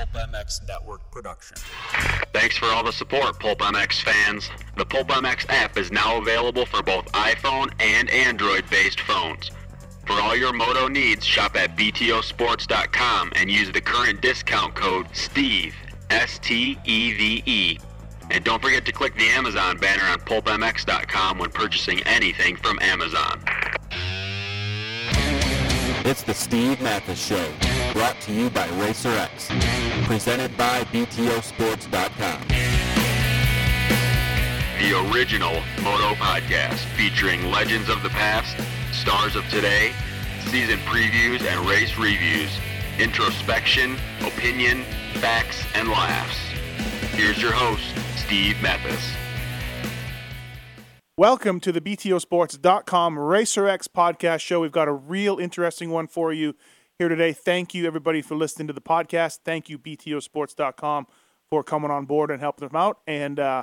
Pulp MX Network production. Thanks for all the support, Pulp MX fans. The Pulp MX app is now available for both iPhone and Android-based phones. For all your moto needs, shop at btosports.com and use the current discount code STEVE, S-T-E-V-E. And don't forget to click the Amazon banner on pulpmx.com when purchasing anything from Amazon. It's the Steve Matthes Show, brought to you by RacerX, presented by BTOsports.com. The original Moto Podcast featuring legends of the past, stars of today, season previews and race reviews, introspection, opinion, facts, and laughs. Here's your host, Steve Matthes. Welcome to the BTOsports.com RacerX podcast show. We've got a real interesting one for you here today. Thank you, everybody, for listening to the podcast. Thank you, BTOsports.com, for coming on board and helping them out. And uh,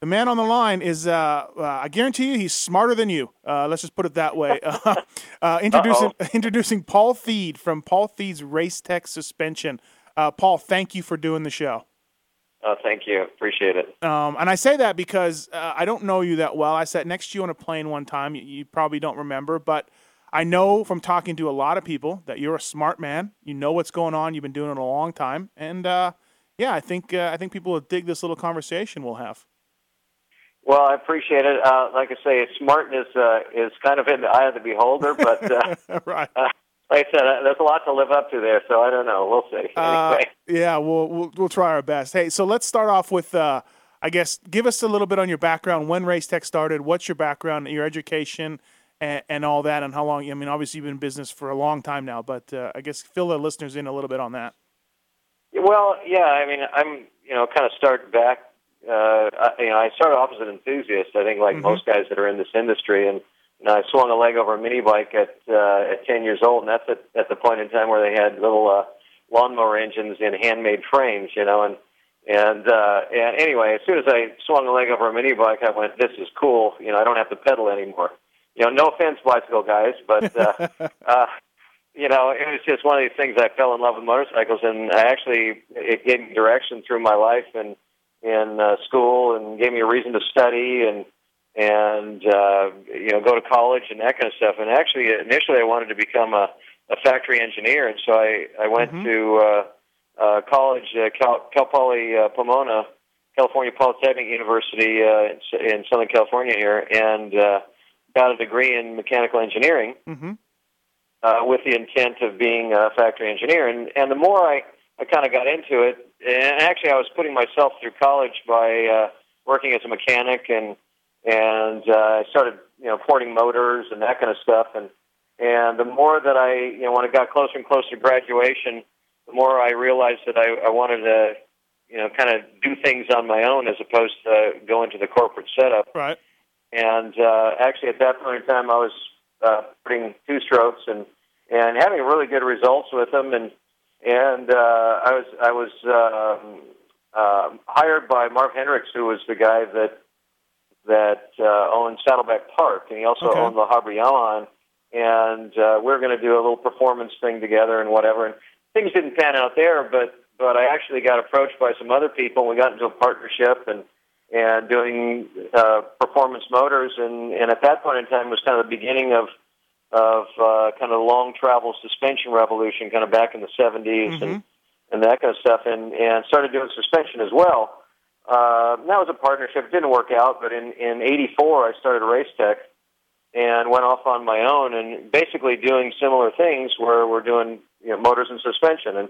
the man on the line is, uh, uh, I guarantee you, he's smarter than you. Uh, let's just put it that way. Uh, introducing, introducing Paul Thede from Paul Thede's Race Tech Suspension. Uh, Paul, thank you for doing the show. Oh, thank you. Appreciate it. Um, and I say that because uh, I don't know you that well. I sat next to you on a plane one time. You, you, probably don't remember, but I know from talking to a lot of people that you're a smart man. You know what's going on. You've been doing it a long time, and uh, yeah, I think uh, I think people will dig this little conversation we'll have. Well, I appreciate it. Uh, like I say, smartness uh, is kind of in the eye of the beholder, but uh, right like I said, uh, there's a lot to live up to there, so I don't know. We'll see. Uh, anyway. yeah, we'll, we'll we'll try our best. Hey, so let's start off with, uh, I guess, give us a little bit on your background. When Race Tech started, what's your background, your education, and, and all that, and how long? I mean, obviously you've been in business for a long time now, but uh, I guess fill the listeners in a little bit on that. Well, yeah, I mean, I'm you know kind of start back. Uh, you know, I started off as an enthusiast. I think like Mhm. most guys that are in this industry, and you know, I swung a leg over a mini bike at uh, at 10 years old, and that's at, at the point in time where they had little uh, lawnmower engines in handmade frames, you know, and and uh, and anyway, as soon as I swung a leg over a mini bike, I went, "This is cool." You know, I don't have to pedal anymore. You know, no offense, bicycle guys, but uh, uh, you know, it was just one of these things. I fell in love with motorcycles, and I actually it gave me direction through my life and in uh, school, and gave me a reason to study and and uh, you know go to college and that kind of stuff. And actually, initially, I wanted to become a, a factory engineer, and so I I went Mhm. to uh, uh, college, uh, Cal, Cal Poly uh, Pomona, California Polytechnic University uh, in, in Southern California here, and uh, got a degree in mechanical engineering Mm-hmm. uh, with the intent of being a factory engineer. And and the more I I kind of got into it, and actually I was putting myself through college by uh, working as a mechanic and and uh, I started you know porting motors and that kind of stuff. And and the more that I you know when I got closer and closer to graduation, the more I realized that I, I wanted to you know kind of do things on my own as opposed to go into the corporate setup. Right. And uh, actually, at that point in time, I was uh, putting two strokes and and having really good results with them. And and uh, I was I was um, uh, hired by Marv Hendricks, who was the guy that that uh, owned Saddleback Park, and he also Okay. owned the Harbor Yamaha. And uh, we are going to do a little performance thing together and whatever. And things didn't pan out there, but but I actually got approached by some other people. and We got into a partnership and and doing uh, performance motors. And, and at that point in time was kind of the beginning of of uh, kind of long travel suspension revolution, kind of back in the 70s and and that kind of stuff. And and started doing suspension as well. Uh, that was a partnership. It didn't work out, but in in '84 I started Race Tech and went off on my own and basically doing similar things where we're doing you know, motors and suspension and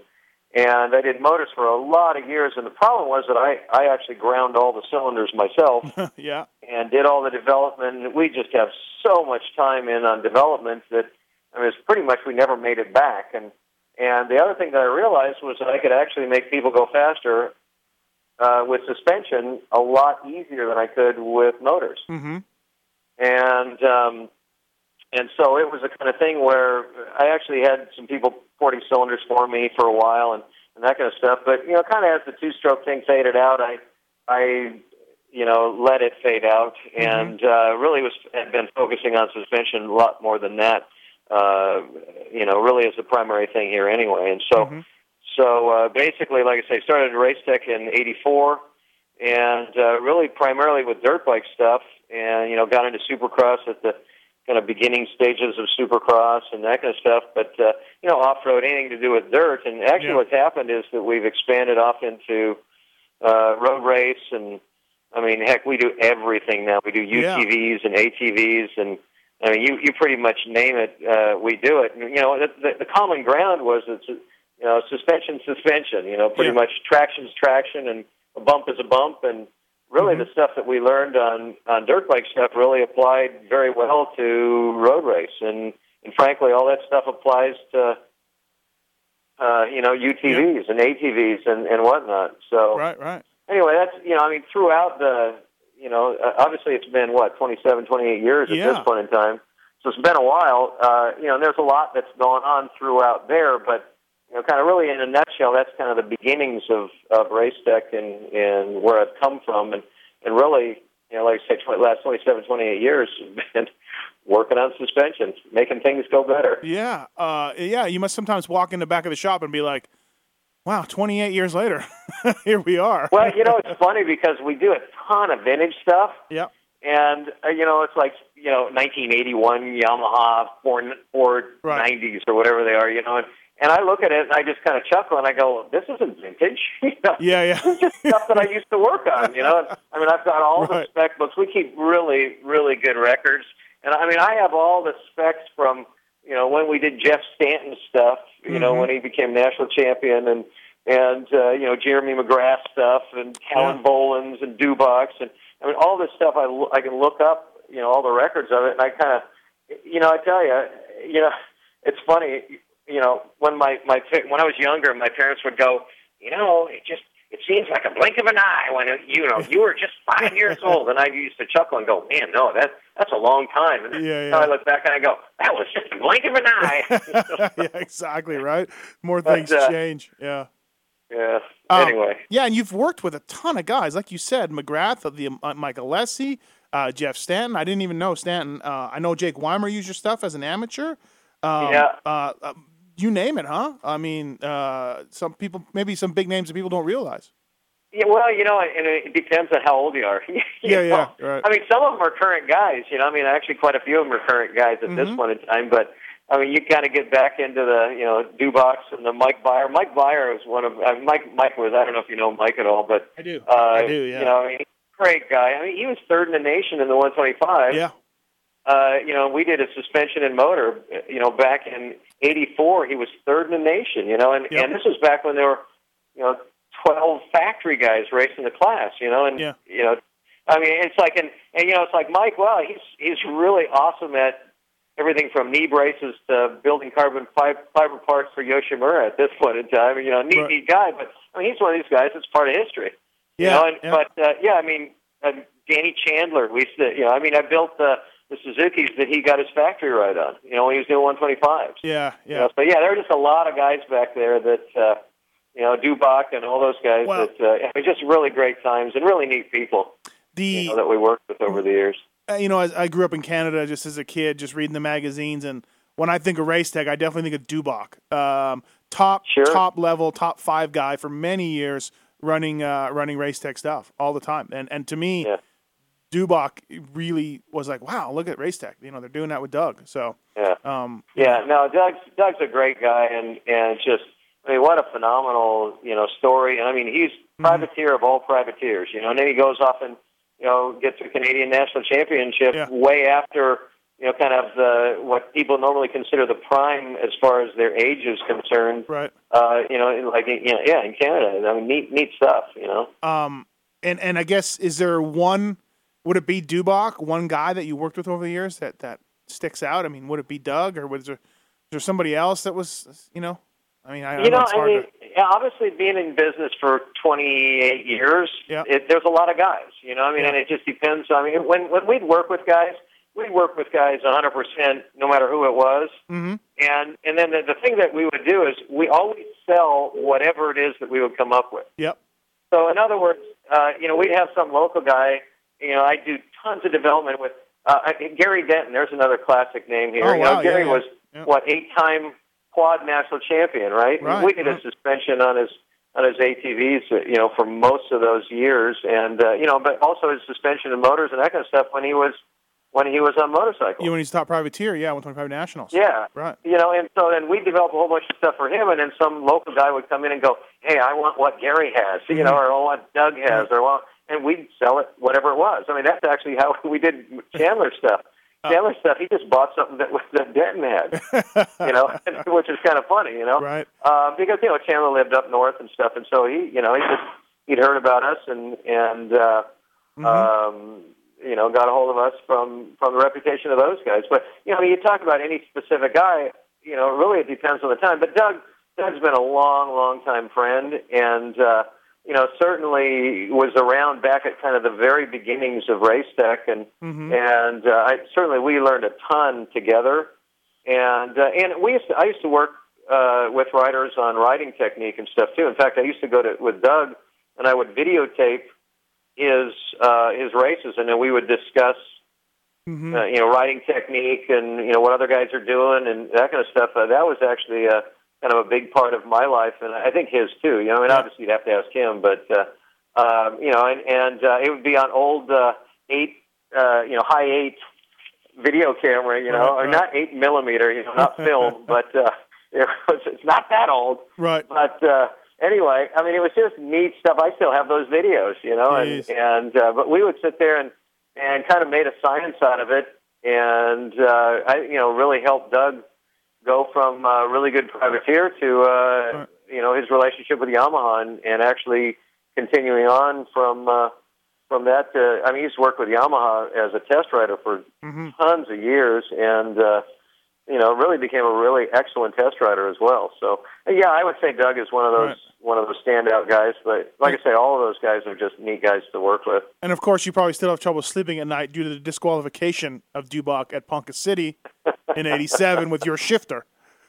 and I did motors for a lot of years and the problem was that I I actually ground all the cylinders myself yeah. and did all the development and we just have so much time in on development that I mean it's pretty much we never made it back and and the other thing that I realized was that I could actually make people go faster uh, with suspension a lot easier than I could with motors Mm-hmm. and um, and so it was a kind of thing where I actually had some people porting cylinders for me for a while and, and that kind of stuff. But you know, kind of as the two-stroke thing faded out, I I you know let it fade out and uh, really was had been focusing on suspension a lot more than that. Uh, you know, really is the primary thing here anyway. And so Mhm. So uh, basically, like I say, started at Race Tech in '84, and uh, really primarily with dirt bike stuff, and you know got into Supercross at the kind of beginning stages of Supercross and that kind of stuff. But uh, you know, off road, anything to do with dirt. And actually, Yeah. what's happened is that we've expanded off into uh, road race, and I mean, heck, we do everything now. We do Yeah. UTVs and ATVs, and I mean, you you pretty much name it, uh, we do it. And, you know, the, the, the common ground was it's you know suspension, suspension. You know, pretty Yeah. much traction's traction, and a bump is a bump, and really Mhm. the stuff that we learned on on dirt bike stuff really applied very well to road race, and and frankly, all that stuff applies to uh, you know UTVs and ATVs and and whatnot. So Right, right. anyway, that's you know, I mean, throughout the you know, uh, obviously it's been what 27, 28 years at Yeah. this point in time, so it's been a while. Uh, you know, and there's a lot that's gone on throughout there, but you know, kind of really in a nutshell, that's kind of the beginnings of of race tech and and where I've come from, and and really, you know, like I said, tw- last 27, 28 years have been working on suspensions, making things go better. Yeah, uh, yeah. You must sometimes walk in the back of the shop and be like, "Wow, 28 years later, here we are." Well, you know, it's funny because we do a ton of vintage stuff. Yep. And uh, you know, it's like you know, 1981 Yamaha Ford Ford Right. 90s or whatever they are. You know, and, and I look at it and I just kind of chuckle and I go, "This isn't vintage." you know? Yeah, yeah. This is just stuff that I used to work on. You know, I mean, I've got all Right. the spec books. We keep really, really good records, and I mean, I have all the specs from you know when we did Jeff Stanton stuff. You know, Mhm. when he became national champion and. And uh, you know Jeremy McGrath stuff, and Callan Yeah. Bolins, and Dubachs, and I mean all this stuff. I, I can look up, you know, all the records of it, and I kind of, you know, I tell you, you know, it's funny, you know, when my my when I was younger, my parents would go, you know, it just it seems like a blink of an eye when it, you know you were just five years old, and I used to chuckle and go, man, no, that that's a long time. And Yeah, yeah. I look back and I go, that was just a blink of an eye. yeah, exactly. Right. More But, things uh, change. Yeah. yeah. Um, anyway. Yeah, and you've worked with a ton of guys, like you said, McGrath, the uh, Mike Alessi, uh, Jeff Stanton. I didn't even know Stanton. Uh, I know Jake Weimer used your stuff as an amateur. Um, Yeah. You name it, huh? I mean, uh, some people, maybe some big names that people don't realize. Yeah, well, you know, and it depends on how old you are. You Yeah, yeah, right. I mean, some of them are current guys. You know, I mean, actually, quite a few of them are current guys at this Mhm. point in time. But I mean, you kind of get back into the, you know, Dubachs and the Mike Byer. Mike Byer was one of uh, Mike. Mike was. I don't know if you know Mike at all, but I do. uh, I do. Yeah. You know, I mean, great guy. I mean, he was third in the nation in the 125. yeah. Uh, you know, we did a suspension and motor. uh, You know, back in '84, he was third in the nation. You know, and Yep. and this was back when there were, you know, 12 factory guys racing the class. You know, and Yeah. you know, I mean, it's like, and, and you know, it's like Mike. Wow, he's he's really awesome at everything from knee braces to building carbon fiber, parts for Yoshimura at this point in time. You know, neat, Right. neat guy, but I mean, he's one of these guys that's part of history. You Yeah. know, and, yeah. But uh, yeah, I mean, uh, Danny Chandler. We used to, you know, I mean, I built the the Suzuki's that he got his factory right on. You know, when he was doing 125s. yeah. You Yeah. know, so yeah, there are just a lot of guys back there that, uh, you know, Dubach and all those guys that, uh, I mean, just really great times and really neat people The you know, that we worked with over the years. uh, you know, as I grew up in Canada just as a kid, just reading the magazines, and when I think of race tech, I definitely think of Dubach, um, top Sure. top level, top five guy for many years, running uh, running race tech stuff all the time, and and to me, Yeah. Dubach really was like, wow, look at race tech, you know, they're doing that with Doug, so Yeah. um, Yeah, no, Doug's Doug's a great guy, and and just I mean, what a phenomenal you know story. And I mean, he's privateer of all privateers, you know. And then he goes off and you know gets a Canadian national championship Yeah. way after you know kind of the what people normally consider the prime as far as their age is concerned. right. Uh, you know, like you know, yeah, in Canada. I mean, neat neat stuff. You know. Um, and and I guess is there one? Would it be Dubach, one guy that you worked with over the years that that sticks out? I mean, would it be Doug, or was there, was there somebody else that was, you know? I mean, I, I You know, it's I mean, to- obviously being in business for 28 years, Yeah. it, there's a lot of guys. You know, I mean, Yeah. and it just depends. I mean, when when we'd work with guys, we'd work with guys 100 percent, no matter who it was. Mhm. And and then the, the thing that we would do is we always sell whatever it is that we would come up with. Yep. So in other words, uh, you know, we'd have some local guy. You know, I do tons of development with uh, I- Gary Denton. There's another classic name here. Oh, you know, wow, Gary yeah, was Yeah. what eight-time quad national champion, right? Right, we did a suspension on his on his ATVs, uh, you know, for most of those years, and uh, you know, but also his suspension of motors and that kind of stuff when he was when he was on motorcycles. You when he's top privateer, yeah, 125 nationals. Yeah. Right. You know, and so then we developed a whole bunch of stuff for him, and then some local guy would come in and go, "Hey, I want what Gary has," you know, or I want Doug has, or well, and we'd sell it whatever it was. I mean, that's actually how we did Chandler stuff. Chandler stuff, he just bought something that was that Denton had, you know, which is kind of funny, you know, Right. uh, because you know Chandler lived up north and stuff, and so he, you know, he just he'd heard about us and and uh, um, you know got a hold of us from from the reputation of those guys. But you know, I mean, you talk about any specific guy, you know, really it depends on the time. But Doug, Doug's been a long, long time friend, and uh, you know, certainly was around back at kind of the very beginnings of Race Tech, and and uh, I, certainly we learned a ton together. And uh, and we used to, I used to work uh, with riders on riding technique and stuff too. In fact, I used to go to with Doug, and I would videotape his uh, his races, and then we would discuss Mm-hmm. uh, you know riding technique and you know what other guys are doing and that kind of stuff. Uh, that was actually uh, kind of a big part of my life, and I think his too. You know, I mean, obviously you'd have to ask him, but uh, um, you know, and and uh, it would be on old uh, eight, uh, you know, Hi8 video camera, you know, Right, or not eight millimeter, you know, not film, but uh, it was, it's not that old. Right. But uh, anyway, I mean, it was just neat stuff. I still have those videos, you know, and and uh, but we would sit there and and kind of made a science out of it, and uh, I, you know, really helped Doug go from uh, really good privateer to uh, you know his relationship with Yamaha, and, and actually continuing on from. Uh, from that, uh, I mean, he's worked with Yamaha as a test rider for Mm-hmm. tons of years, and uh, you know, really became a really excellent test rider as well. So, yeah, I would say Doug is one of those Right. one of those standout guys. But like I say, all of those guys are just neat guys to work with. And of course, you probably still have trouble sleeping at night due to the disqualification of Dubach at Ponca City in '87 with your shifter,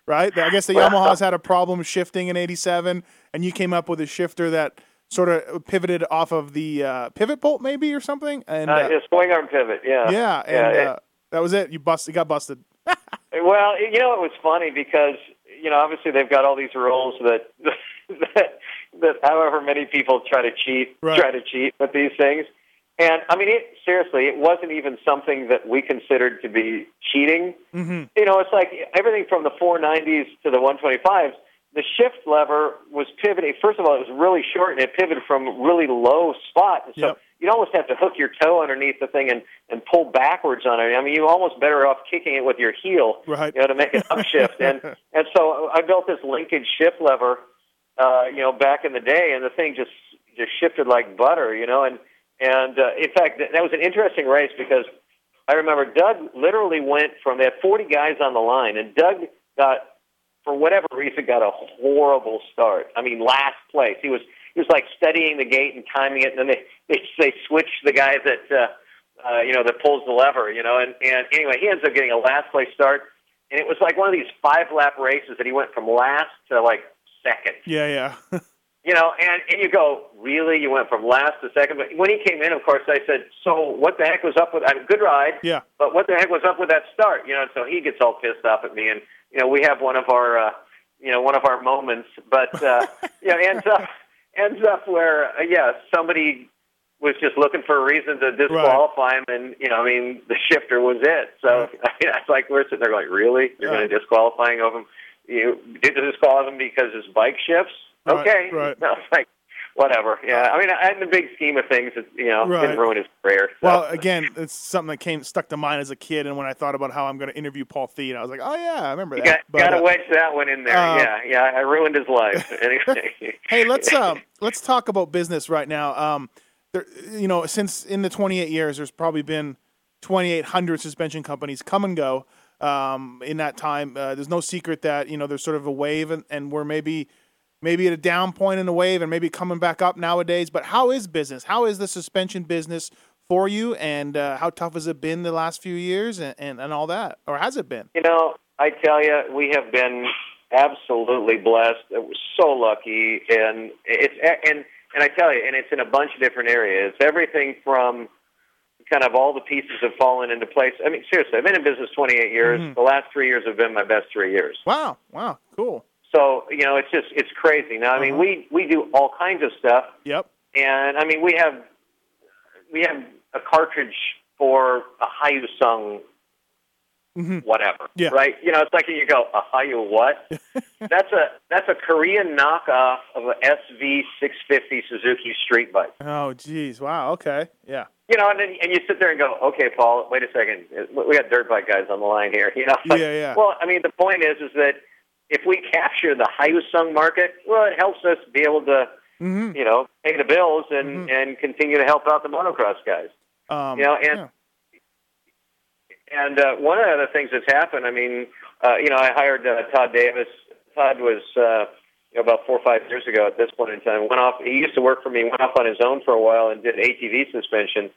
right? I guess the Yamaha's had a problem shifting in '87, and you came up with a shifter that sort of pivoted off of the uh, pivot bolt, maybe or something. And Uh, uh, yeah, swing arm pivot, yeah, yeah, and it- uh, that was it. You busted, got busted. Well, you know, it was funny because you know, obviously they've got all these rules that that that however many people try to cheat, Right. try to cheat with these things. And I mean, it seriously, it wasn't even something that we considered to be cheating. Mm-hmm. You know, it's like everything from the 490s to the 125s. The shift lever was pivoting. First of all, it was really short and it pivoted from really low spot. And so Yep. You'd almost have to hook your toe underneath the thing and, and pull backwards on it. I mean, you're almost better off kicking it with your heel, Right. you know, to make an upshift. and and so I built this linkage shift lever, uh, you know, back in the day, and the thing just just shifted like butter, you know. And and uh, in fact, that, that was an interesting race because I remember Doug literally went from they had 40 guys on the line, and Doug got for whatever reason got a horrible start. I mean, last place. He was he was like studying the gate and timing it, and then they they, they switched the guy that uh, uh, you know that pulls the lever, you know. And and anyway, he ends up getting a last place start, and it was like one of these five lap races that he went from last to like second. Yeah, yeah. You know, and, and you go, really? You went from last to second? But when he came in, of course, I said, so what the heck was up with, I mean, good ride, Yeah. but what the heck was up with that start? You know, so he gets all pissed off at me, and, you know, we have one of our, uh, you know, one of our moments, but, uh, you know, ends up, ends up where, uh, yeah, somebody was just looking for a reason to disqualify him, and, you know, I mean, the shifter was it. So, I mean, it's like, we're sitting there going, really? You're Right. going to disqualifying of him? You did disqualify him because his bike shifts? Right, Okay. right. No, it's like, whatever. Yeah. I mean, in the big scheme of things, it, you know, Right. didn't ruin his career. So. Well, again, it's something that came stuck to mind as a kid, and when I thought about how I'm going to interview Paul Thede, I was like, oh yeah, I remember you that. got, got to uh, wedge that one in there. uh, yeah, yeah. I ruined his life. Anyway. hey, let's um, let's talk about business right now. Um, there, you know, since in the 28 years, there's probably been 2,800 suspension companies come and go. Um, in that time, uh, there's no secret that you know there's sort of a wave, and, and we're maybe maybe at a down point in the wave, and maybe coming back up nowadays. But how is business? How is the suspension business for you, and uh, how tough has it been the last few years, and, and, and all that, or has it been? You know, I tell you, we have been absolutely blessed. We're so lucky, and it's and and I tell you, and it's in a bunch of different areas. Everything from kind of all the pieces have fallen into place. I mean, seriously, I've been in business 28 years. Mhm. The last three years have been my best three years. Wow, wow, cool. So you know, it's just it's crazy. Now, I mean, Uh-huh. we we do all kinds of stuff, Yep. and I mean, we have we have a cartridge for a Hyosung hmm whatever, Yeah. right? You know, it's like you go a Hayu what? that's a that's a Korean knockoff of a SV650 Suzuki street bike. Oh, geez. Wow. Okay. Yeah. You know, and then, and you sit there and go, okay, Paul, wait a second, we got dirt bike guys on the line here. You know, Yeah, yeah. Well, I mean, the point is, is that if we capture the Hyosung market, well, it helps us be able to, hmm you know, pay the bills and Mhm. and continue to help out the motocross guys. Um, You know, and- yeah. And uh, one of the things that's happened, I mean, uh, you know, I hired uh, Todd Davis. Todd was uh, you know, about four or five years ago at this point in time. Went off. He used to work for me. Went off on his own for a while and did ATV suspension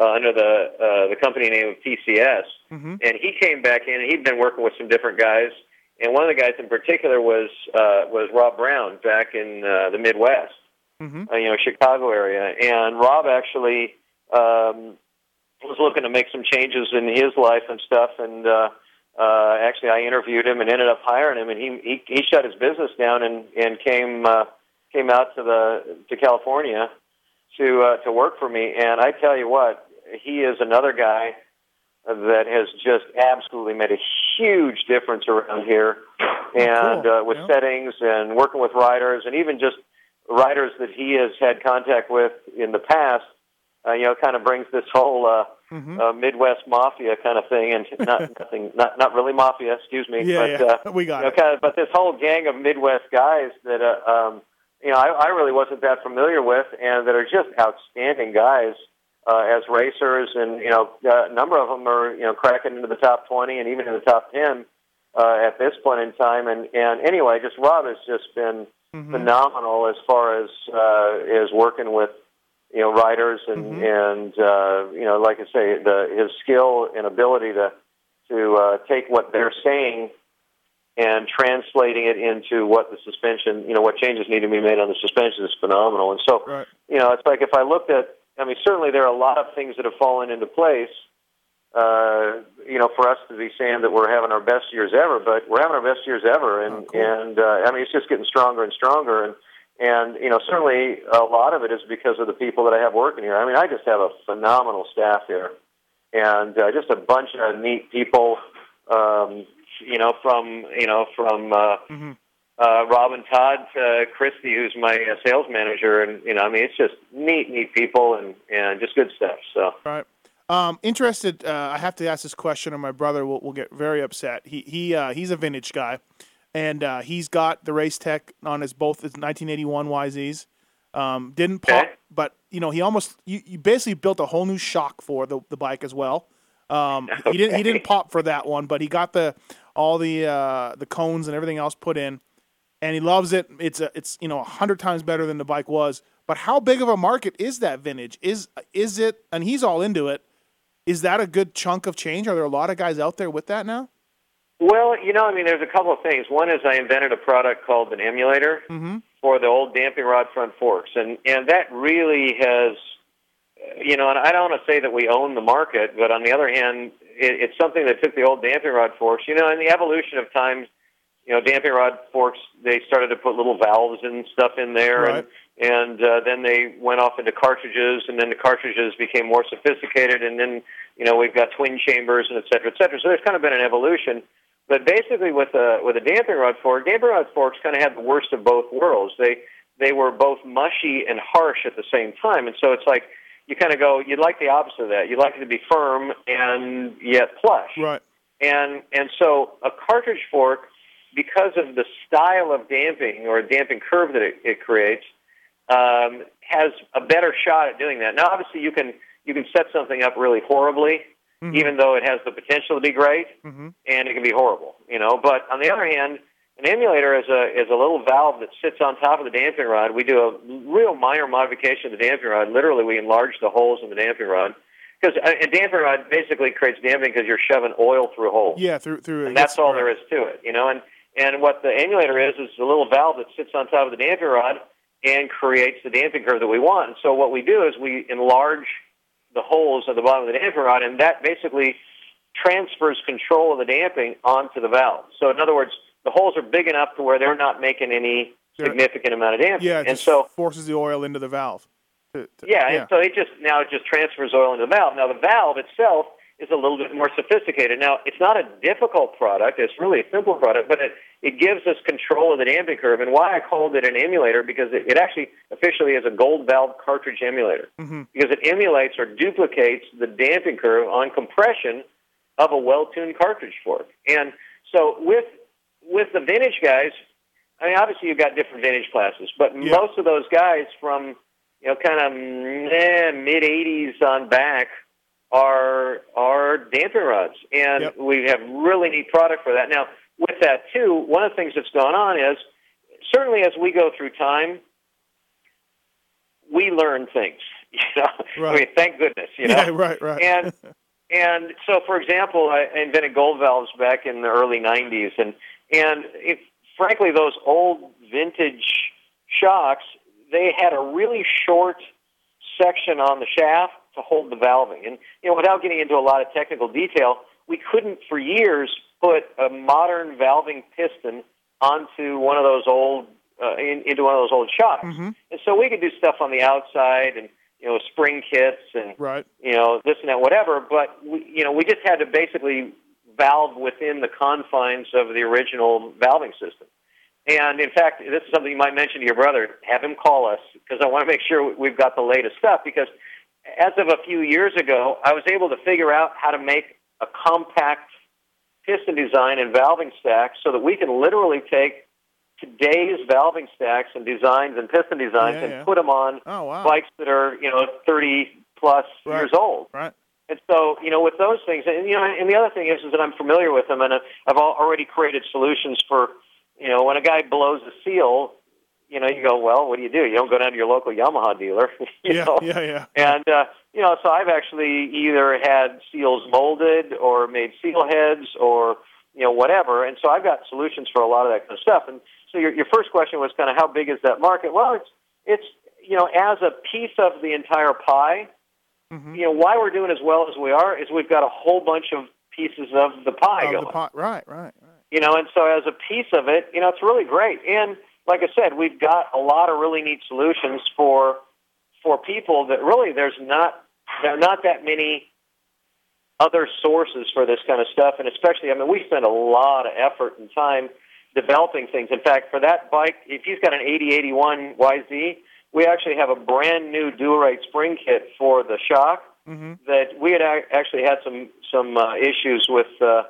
uh, under the uh, the company name of TCS. Mhm. And he came back in. and He'd been working with some different guys. And one of the guys in particular was uh, was Rob Brown back in uh, the Midwest Mhm. uh, you know, Chicago area. And Rob actually um, was looking to make some changes in his life and stuff. And uh, uh, actually, I interviewed him and ended up hiring him. And he he, he shut his business down and and came uh, came out to the to California to uh, to work for me. And I tell you what, he is another guy that has just absolutely made a huge difference around here, and cool. uh, with Yeah. settings and working with writers, and even just writers that he has had contact with in the past. Uh, you know, kind of brings this whole uh, Mhm. uh, Midwest mafia kind of thing, and not nothing, not not really mafia, excuse me, Yeah, but yeah. Uh, we got you know, it. kind of, but this whole gang of Midwest guys that uh, um, you know I, I really wasn't that familiar with, and that are just outstanding guys uh, as racers, and you know a number of them are you know cracking into the top twenty and even in the top ten uh, at this point in time. And and anyway, just Rob has just been Mhm. phenomenal as far as uh, is working with you know riders and Mhm. and uh, you know like I say the his skill and ability to to uh, take what they're saying and translating it into what the suspension you know what changes need to be made on the suspension is phenomenal and so Right. you know it's like if I looked at I mean certainly there are a lot of things that have fallen into place uh, you know, for us to be saying that we're having our best years ever, but we're having our best years ever, and Oh, cool. and uh, I mean, it's just getting stronger and stronger, and and you know, certainly a lot of it is because of the people that I have working here. I mean, I just have a phenomenal staff here, and uh, just a bunch of neat people. Um, you know, from you know from uh, Mhm. Uh, Rob and Todd to Christy, who's my uh, sales manager, and you know, I mean, it's just neat, neat people, and and just good stuff. So. Right. Um, interested. Uh, I have to ask this question, or my brother will, will get very upset. He he uh, he's a vintage guy, and uh, he's got the race tech on his both his 1981 YZs. Um, didn't pop, Okay. but you know he almost you, you basically built a whole new shock for the, the bike as well. Um, He didn't he didn't pop for that one, but he got the all the uh, the cones and everything else put in, and he loves it. It's a, it's you know a hundred times better than the bike was. But how big of a market is that vintage? Is is it? And he's all into it. Is that a good chunk of change? Are there a lot of guys out there with that now? Well, you know, I mean, there's a couple of things. One is I invented a product called an emulator Mm-hmm. for the old damping rod front forks, and and that really has, you know, and I don't want to say that we own the market, but on the other hand, it, it's something that took the old damping rod forks, you know, in the evolution of time, you know, damping rod forks they started to put little valves and stuff in there, Right. and and uh, then they went off into cartridges, and then the cartridges became more sophisticated, and then you know we've got twin chambers and et cetera, et cetera. So there's kind of been an evolution. But basically, with a with a damping rod fork, damping rod forks kind of had the worst of both worlds. They they were both mushy and harsh at the same time, and so it's like you kind of go, you'd like the opposite of that. You'd like it to be firm and yet plush. Right. And and so a cartridge fork, because of the style of damping or damping curve that it, it creates, um, has a better shot at doing that. Now, obviously, you can you can set something up really horribly, Mhm. even though it has the potential to be great, Mm-hmm. and it can be horrible. You know, but on the other hand, an emulator is a is a little valve that sits on top of the damping rod. We do a real minor modification of the damping rod. Literally, we enlarge the holes in the damping rod because a, damping rod basically creates damping because you're shoving oil through a hole Yeah, through through. and that's all there is to it, you know. And and what the emulator is is a little valve that sits on top of the damping rod and creates the damping curve that we want. And so what we do is we enlarge the holes at the bottom of the damping rod, and that basically transfers control of the damping onto the valve. So in other words, the holes are big enough to where they're not making any significant amount of damping. Yeah, it and just so forces the oil into the valve. To- to- yeah, and so it just now it just transfers oil into the valve. Now the valve itself is a little bit more sophisticated. Now it's not a difficult product; it's really a simple product, but it it gives us control of the damping curve. And why I called it an emulator because it, it actually officially is a gold valve cartridge emulator Mhm. because it emulates or duplicates the damping curve on compression of a well-tuned cartridge fork. And so with with the vintage guys, I mean, obviously you've got different vintage classes, but Yeah. most of those guys from you know kind of eh, mid '80s on back are are damping rods, and Yep. we have really neat product for that. Now, with that too, one of the things that's gone on is certainly as we go through time, we learn things. You know, I Right. mean, thank goodness. You know, Yeah, right, right. and and so, for example, I invented gold valves back in the early '90s, and and it, frankly, those old vintage shocks they had a really short section on the shaft to hold the valving, and you know, without getting into a lot of technical detail, we couldn't for years put a modern valving piston onto one of those old uh, in, into one of those old shocks, Mhm. and so we could do stuff on the outside and you know spring kits and right. you know, this and that, whatever. But we, you know, we just had to basically valve within the confines of the original valving system. And in fact, this is something you might mention to your brother. Have him call us because I want to make sure we've got the latest stuff. Because as of a few years ago, I was able to figure out how to make a compact piston design and valving stacks so that we can literally take today's valving stacks and designs and piston designs Yeah, and yeah. put them on Oh wow. bikes that are you know 30 plus Right. years old. Right. And so, you know, with those things, and you know, and the other thing is, is that I'm familiar with them, and I've al- already created solutions for, you know, when a guy blows a seal, you know, you go, well, what do you do? You don't go down to your local Yamaha dealer, you yeah, know. yeah, yeah. And uh, you know, so I've actually either had seals molded or made seal heads or you know whatever, and so I've got solutions for a lot of that kind of stuff. And so your your first question was kind of how big is that market? Well, it's it's you know as a piece of the entire pie. Mhm. You know why we're doing as well as we are is we've got a whole bunch of pieces of the pie Of going. the pot. Right, right, right. You know, and so as a piece of it, you know, it's really great. And like I said, we've got a lot of really neat solutions for for people that really there's not there are not that many other sources for this kind of stuff, and especially, I mean, we spend a lot of effort and time developing things. In fact, for that bike, if you've got an 8081 YZ, we actually have a brand new Dual-Rate spring kit for the shock hmm that we had actually had some some uh, issues with uh,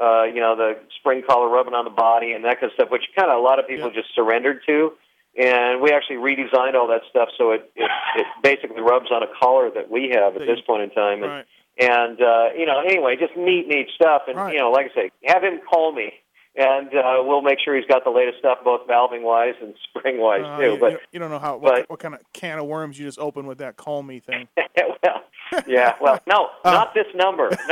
uh, you know the spring collar rubbing on the body and that kind of stuff, which kind of a lot of people Yeah. just surrendered to. And we actually redesigned all that stuff so it, it it basically rubs on a collar that we have at this point in time. And, Right. and uh, you know, anyway, just neat, neat stuff. And Right. you know, like I say, have him call me, and uh, we'll make sure he's got the latest stuff, both valving wise and spring wise Uh, too. you, But you- don't know how what, but- what kind of can of worms you just opened with that call me thing. well, yeah, well, no, not this number.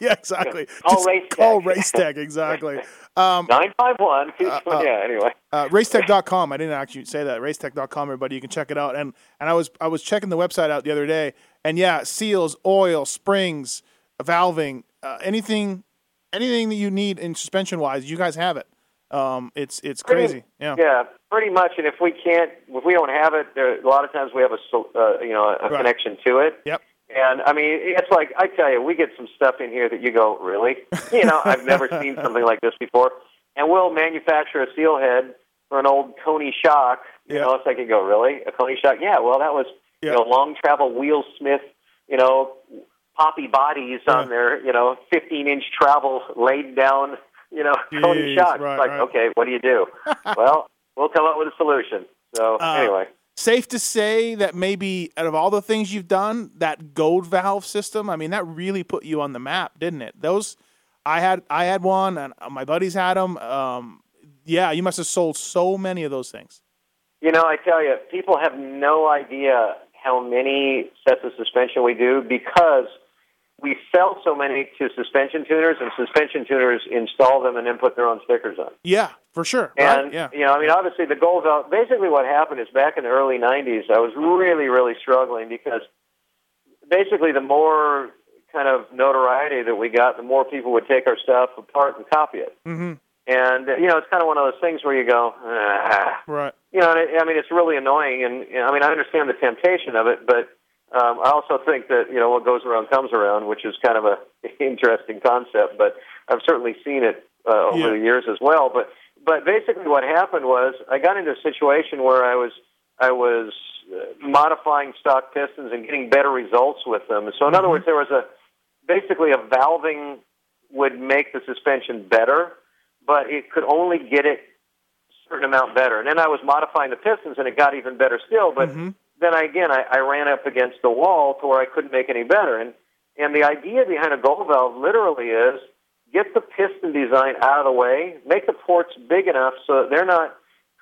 yeah, exactly. Call Just Race call Tech. Race Tech, exactly. Um, Nine five one. Uh, uh, Yeah. Anyway. uh, racetech.com. I didn't actually say that. Racetech.com, everybody. You can check it out. And and I was I was checking the website out the other day, and yeah, seals, oil, springs, valving, uh, anything anything that you need in suspension wise, you guys have it. Um, it's it's crazy. Yeah. Yeah, pretty much. And if we can't, if we don't have it, there, a lot of times we have a uh, you know a Right. connection to it. Yep. And I mean, it's like I tell you, we get some stuff in here that you go, really? You know, I've never seen something like this before. And we'll manufacture a seal head for an old Koni shock. You Yeah. know, it's like you go, really? A Koni shock? Yeah. Well, that was Yeah. you know long travel wheel smith. You know, poppy bodies Yeah. on their you know 15 inch travel laid down. You know, Jeez, shocks. right, like, right. okay, what do you do? well, we'll come up with a solution. So Uh, anyway. Safe to say that maybe out of all the things you've done, that gold valve system, I mean, that really put you on the map, didn't it? Those, I had, I had one, and my buddies had them. Um, yeah, you must have sold so many of those things. You know, I tell you, people have no idea how many sets of suspension we do because we sell so many to suspension tuners, and suspension tuners install them and then put their own stickers on. Yeah, for sure. Right? And Yeah. you know, I mean, obviously the gold valve. Basically, what happened is back in the early '90s, I was really, really struggling because basically, the more kind of notoriety that we got, the more people would take our stuff apart and copy it. Mm-hmm. And you know, it's kind of one of those things where you go, ah. Right. you know, and it, I mean, it's really annoying. And you know, I mean, I understand the temptation of it, but um, I also think that you know what goes around comes around, which is kind of a interesting concept. But I've certainly seen it uh, over Yeah. the years as well. But but basically, what happened was I got into a situation where I was I was uh, modifying stock pistons and getting better results with them. So in other words, there was a basically a valving would make the suspension better, but it could only get it a certain amount better. And then I was modifying the pistons, and it got even better still. But then I, again, I, I ran up against the wall to where I couldn't make any better. And and the idea behind a gold valve literally is get the piston design out of the way, make the ports big enough so that they're not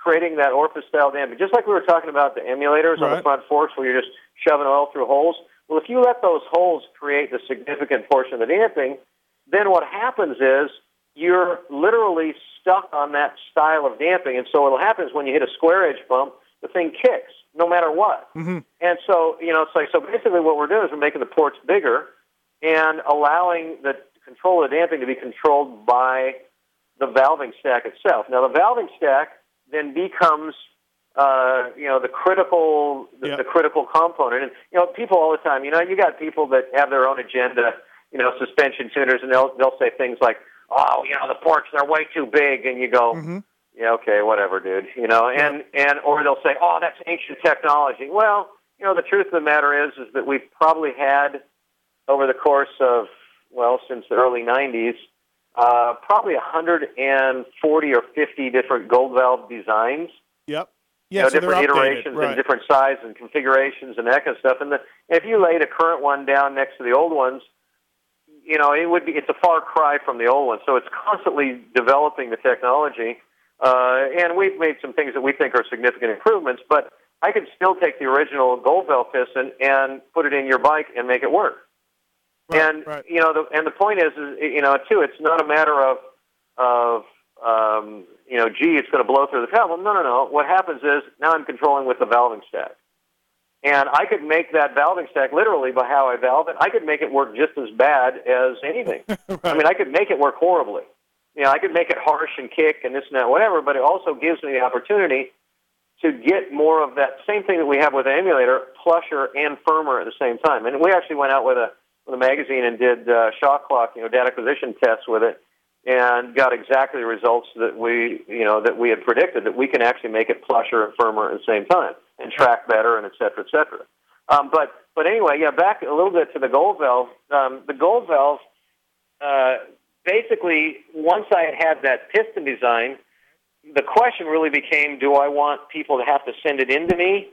creating that orifice style damping. Just like we were talking about the emulators on the front forks where you're just shoving oil through holes. Well, if you let those holes create the significant portion of the damping, then what happens is you're literally stuck on that style of damping. And so what happens when you hit a square edge bump, the thing kicks no matter what. Mm-hmm. And so, you know, it's like, so basically what we're doing is we're making the ports bigger and allowing the control of the damping to be controlled by the valving stack itself. Now, the valving stack then becomes, uh, you know, the critical, the, Yep. the critical component. And, you know, people all the time, you know, you got people that have their own agenda, you know, suspension tuners, and they'll, they'll say things like, oh, you know, the ports, they're way too big. And you go, Mm-hmm. Yeah, okay, whatever, dude. You know, and and or they'll say, "Oh, that's ancient technology." Well, you know, the truth of the matter is, is that we've probably had over the course of well, since the early '90s, uh, probably 140 or 50 different gold valve designs. Yep. You Yeah. know, so different iterations right. and different sizes and configurations and that kind of stuff. And the, if you laid a current one down next to the old ones, you know, it would be it's a far cry from the old one. So it's constantly developing the technology, uh, and we've made some things that we think are significant improvements. But I could still take the original gold valve piston and put it in your bike and make it work. Right, and right. you know, the, and the point is, is, you know, too, it's not a matter of of um, you know, gee, it's going to blow through the valve. Well, no, no, no. What happens is now I'm controlling with the valving stack. And I could make that valving stack literally by how I valve it. I could make it work just as bad as anything. I mean, I could make it work horribly. You know, I could make it harsh and kick and this and that, whatever. But it also gives me the opportunity to get more of that same thing that we have with the emulator, plusher and firmer at the same time. And we actually went out with a with a magazine and did uh, shock clock, you know, data acquisition tests with it, and got exactly the results that we, you know, that we had predicted that we can actually make it plusher and firmer at the same time and track better and et cetera, et cetera. Um, but but anyway, yeah, back a little bit to the gold valve. Um, the gold valve, uh, basically, once I had had that piston design, the question really became: Do I want people to have to send it in to me,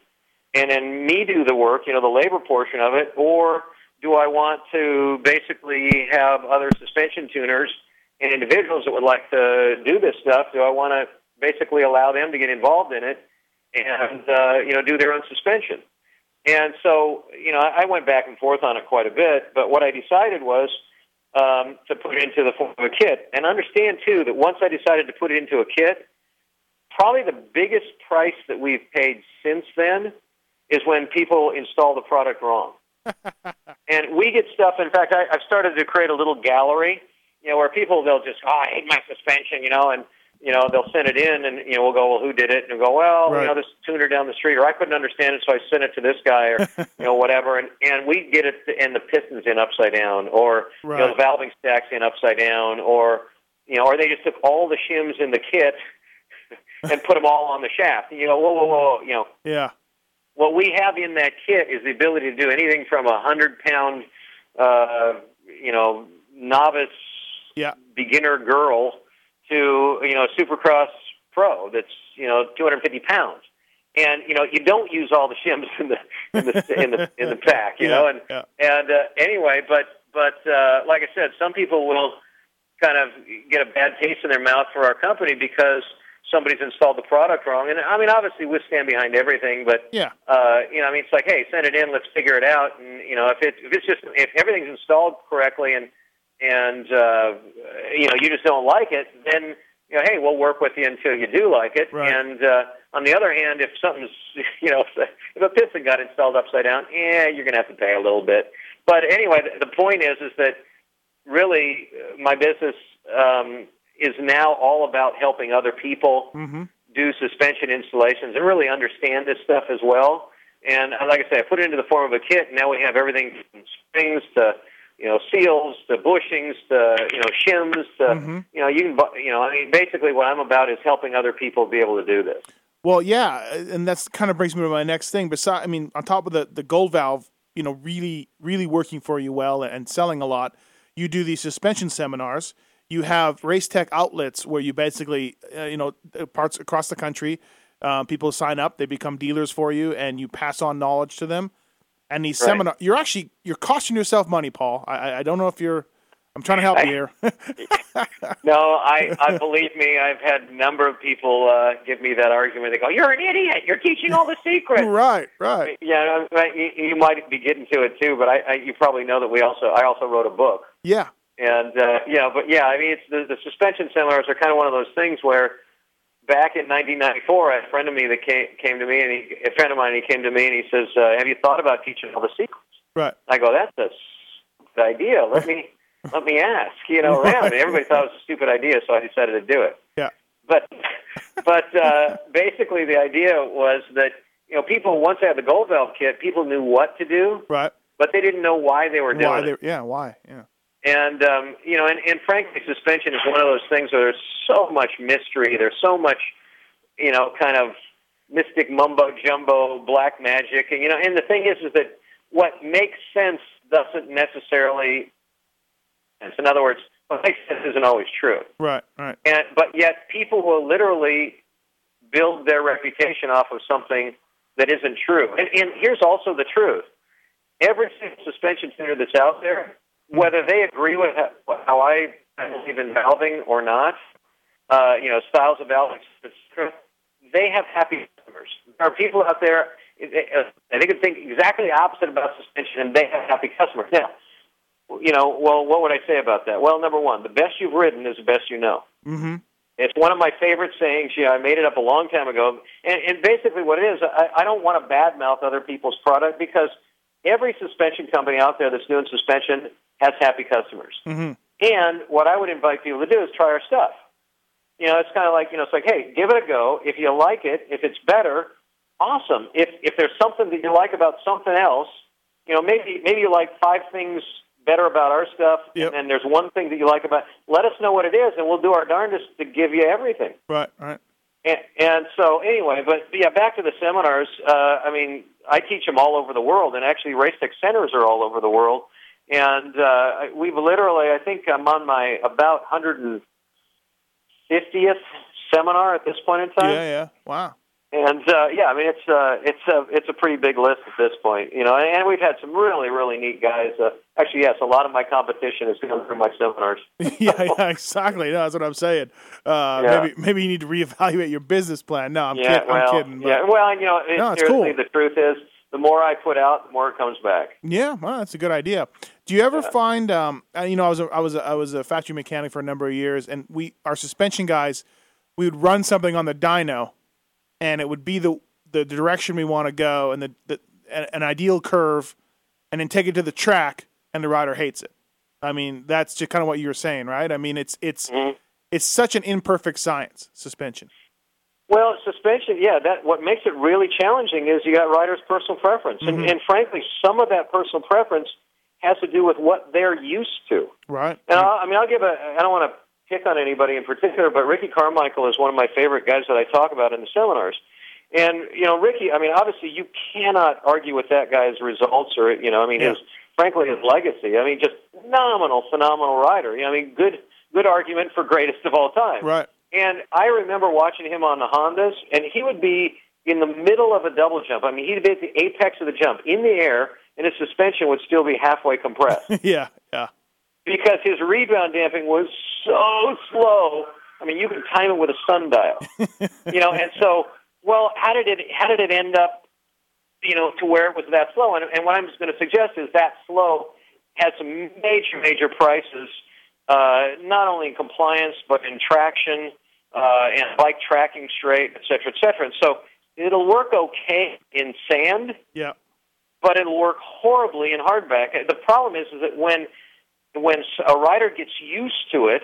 and then me do the work, you know, the labor portion of it, or do I want to basically have other suspension tuners and individuals that would like to do this stuff? Do I want to basically allow them to get involved in it and uh, you know do their own suspension? And so, you know, I went back and forth on it quite a bit, but what I decided was um, to put it into the form of a kit. And understand, too, that once I decided to put it into a kit, probably the biggest price that we've paid since then is when people install the product wrong. and we get stuff, in fact, I, I've started to create a little gallery, you know, where people, they'll just, oh, I hate my suspension, you know, and you know, they'll send it in, and you know, we'll go, well, who did it? And we'll go, well, Right. you know, this tuner down the street, or I couldn't understand it, so I sent it to this guy, or you know, whatever. And and we get it, and the pistons in upside down, or you know, the valving stacks in upside down, or you know, or they just took all the shims in the kit and put them all on the shaft. You know, whoa, whoa, whoa, you know, Yeah. what we have in that kit is the ability to do anything from a hundred pound, uh, you know, novice Yeah. beginner girl to you know a supercross pro that's you know 250 pounds and you know you don't use all the shims in the in the in the in the pack you Yeah, know and yeah. and uh, anyway but but uh, like I said some people will kind of get a bad taste in their mouth for our company because somebody's installed the product wrong and I mean obviously we stand behind everything but Yeah. uh, you know, I mean, it's like, hey, send it in, let's figure it out, and you know, if it if it's just if everything's installed correctly and and uh, you know you just don't like it, then you know, hey, we'll work with you until you do like it. Right. And uh, on the other hand, if something's, you know, if a piston got installed upside down, yeah, you're going to have to pay a little bit. But anyway, the, point is, is that really uh, my business um, is now all about helping other people Mm-hmm. do suspension installations and really understand this stuff as well. And uh, like I say, I put it into the form of a kit. And now we have everything from springs to you know seals to bushings to you know shims to Mhm. you know you can you know I mean basically what I'm about is helping other people be able to do this. Well, yeah, and that's kind of brings me to my next thing. Besides, I mean, on top of the the gold valve, you know, really really working for you well and selling a lot, you do these suspension seminars. You have race tech outlets where you basically, uh, you know, parts across the country, uh, people sign up, they become dealers for you, and you pass on knowledge to them. And these Right. seminar, you're actually you're costing yourself money, Paul. I, I- I don't know if you're. I'm trying to help you here. No, I, I believe me. I've had a number of people uh, give me that argument. They go, "You're an idiot. You're teaching all the secrets." right, right. Yeah, you, you might be getting to it too, but I, I, you probably know that we also I also wrote a book. Yeah, And uh, yeah, but yeah, I mean, it's the, the suspension seminars are kind of one of those things where back in 1994, I had a friend of me that came came to me, and he, a friend of mine, he came to me and he says, uh, "Have you thought about teaching all the secrets?" right. I go, "That's a stupid idea. Let me let me ask." You know, around. And everybody thought it was a stupid idea, so I decided to do it. Yeah. But but uh, basically, the idea was that you know people once they had the gold valve kit, people knew what to do, Right. but they didn't know why they were doing Why? it. Yeah. Why? Yeah. And um, you know, and, and frankly, suspension is one of those things where there's so much mystery. There's so much, you know, kind of mystic mumbo jumbo, black magic. And you know, and the thing is, is that what makes sense doesn't necessarily. sense. In other words, what makes sense isn't always true. Right. Right. And but yet, people will literally build their reputation off of something that isn't true. And, and here's also the truth: every single suspension center that's out there, whether they agree with how, I believe in valving or not, uh, you know, styles of valving, etc., they have happy customers. There are people out there. uh, They can think exactly the opposite about suspension, and they have happy customers. Now, you know, well, what would I say about that? Well, number one, the best you've ridden is the best you know. Mm-hmm. It's one of my favorite sayings. You know, I made it up a long time ago, and, and basically, what it is, I, I don't want to badmouth other people's product because every suspension company out there that's doing suspension has happy customers. Mm-hmm. And what I would invite people to do is try our stuff. You know, it's kind of like you know, it's like, hey, give it a go. If you like it, if it's better, awesome. If if there's something that you like about something else, you know, maybe maybe you like five things better about our stuff, Yep. and then there's one thing that you like about. Let us know what it is, and we'll do our darndest to give you everything. Right. Right. And, and so, anyway, but yeah, back to the seminars. Uh, I mean, I teach them all over the world, and actually, race tech centers are all over the world. And uh, we've literally, I think I'm on my about 150th seminar at this point in time. Yeah. Yeah. Wow. And uh, yeah, I mean it's uh, it's a it's a pretty big list at this point, you know. And, we've had some really really neat guys. Uh, actually, yes, a lot of my competition is going through my seminars. yeah, yeah, exactly. No, that's what I'm saying. Uh, Yeah. Maybe maybe you need to reevaluate your business plan. No, I'm, yeah, kid- well, I'm kidding. but- yeah, well, you know, it, No, seriously, cool. the truth is, the more I put out, the more it comes back. Yeah, well, that's a good idea. Do you ever find, um, uh, you know, I was a, I was a, I was a factory mechanic for a number of years, and we our suspension guys, we would run something on the dyno, and it would be the the direction we want to go, and the, the an, an ideal curve, and then take it to the track, and the rider hates it. I mean, that's just kind of what you were saying, right? I mean, it's it's Mhm. it's such an imperfect science, suspension. Well, suspension, yeah. That what makes it really challenging is you got riders' personal preference, Mhm. and, and frankly, some of that personal preference has to do with what they're used to. Right. And I'll, I mean, I'll give a. I don't want to pick on anybody in particular, but Ricky Carmichael is one of my favorite guys that I talk about in the seminars. And you know, Ricky. I mean, obviously, you cannot argue with that guy's results, or you know, I mean, Yeah. his frankly his legacy. I mean, just phenomenal, phenomenal rider. You know, I mean, good, good argument for greatest of all time. Right. And I remember watching him on the Hondas, and he would be in the middle of a double jump. I mean, he'd be at the apex of the jump in the air, and his suspension would still be halfway compressed yeah. Yeah. because his rebound damping was so slow. I mean, you could time it with a sundial, you know. And so, well, how did it how did it end up, you know, to where it was that slow? And, and what I'm just going to suggest is that slow had some major major prices, uh, not only in compliance but in traction uh, and bike tracking straight, et cetera, et cetera. And so it'll work okay in sand, Yeah. But it'll work horribly in hard pack. The problem is, is that when when a rider gets used to it,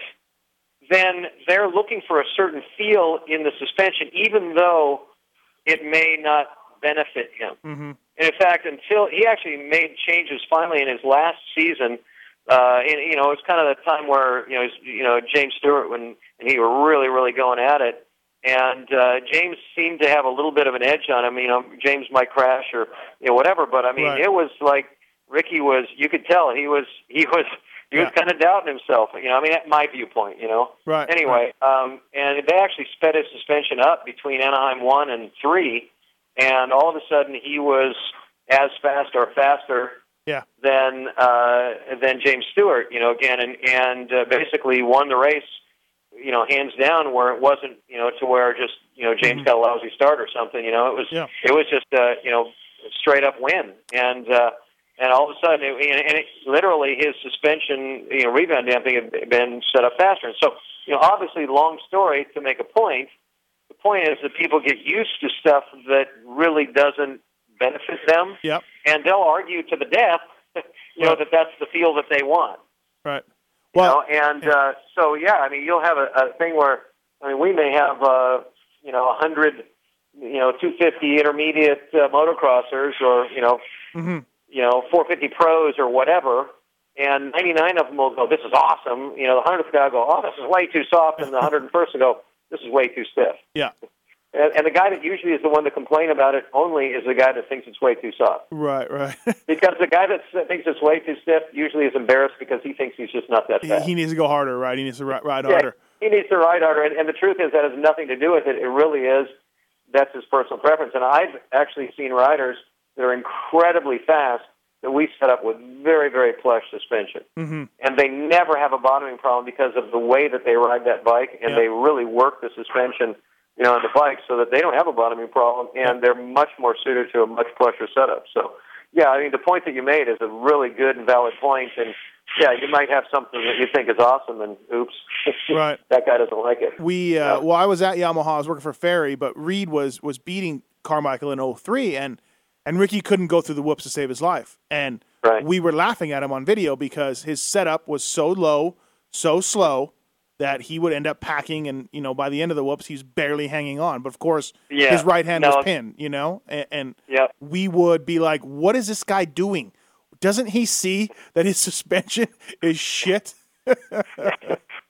then they're looking for a certain feel in the suspension, even though it may not benefit him. Mm-hmm. And in fact, until he actually made changes finally in his last season, uh, and you know, it's kind of the time where you know, you know, James Stewart when and he were really, really going at it. And uh, James seemed to have a little bit of an edge on him. You know, James might crash or you know whatever, but I mean, Right. it was like Ricky was. You could tell he was. He was. He was kind of doubting himself. You know, I mean, at my viewpoint. You know. Right. Anyway, um, and they actually sped his suspension up between Anaheim one and three, and all of a sudden he was as fast or faster Yeah. than uh, than James Stewart. You know, again, and and uh, basically won the race. You know, hands down, where it wasn't you know to where just you know James got a lousy start or something. You know, it was Yeah. it was just uh, you know straight up win, and uh, and all of a sudden, it, and it, literally his suspension, you know, rebound damping had been set up faster. And so, you know, obviously, long story to make a point. The point is that people get used to stuff that really doesn't benefit them, Yep. and they'll argue to the death, you know, that that's the feel that they want. Right. You Well, know, and uh, so yeah, I mean, you'll have a, a thing where I mean, we may have uh, you know a hundred, you know, two fifty intermediate uh, motocrossers, or you know, hmm you know, four fifty pros or whatever. And 99 of them will go, this is awesome. You know, the 100th guy will go, oh, this is way too soft. And the 101st will go, this is way too stiff. yeah. And, and the guy that usually is the one to complain about it only is the guy that thinks it's way too soft. Right. Right. Because the guy that thinks it's way too stiff usually is embarrassed because he thinks he's just not that he, fast. he needs to go harder. Right. He needs to ri- ride Yeah, harder. he needs to ride harder. And, and the truth is that has nothing to do with it. It really is that's his personal preference. And I've actually seen riders that are incredibly fast that we set up with very, very plush suspension. hmm And they never have a bottoming problem because of the way that they ride that bike and Yeah. they really work the suspension, you know, on the bike so that they don't have a bottoming problem and they're much more suited to a much plusher setup. So yeah, I mean the point that you made is a really good and valid point and yeah, you might have something that you think is awesome and oops. Right. that guy doesn't like it. We uh, well, I was at Yamaha. I was working for Ferry, but Reed was was beating Carmichael in 03, and and Ricky couldn't go through the whoops to save his life, and Right. we were laughing at him on video because his setup was so low, so slow that he would end up packing, and you know by the end of the whoops, he's barely hanging on. But of course, Yeah. his right hand No. was pinned, you know, and, and Yep. we would be like, "What is this guy doing? Doesn't he see that his suspension is shit?"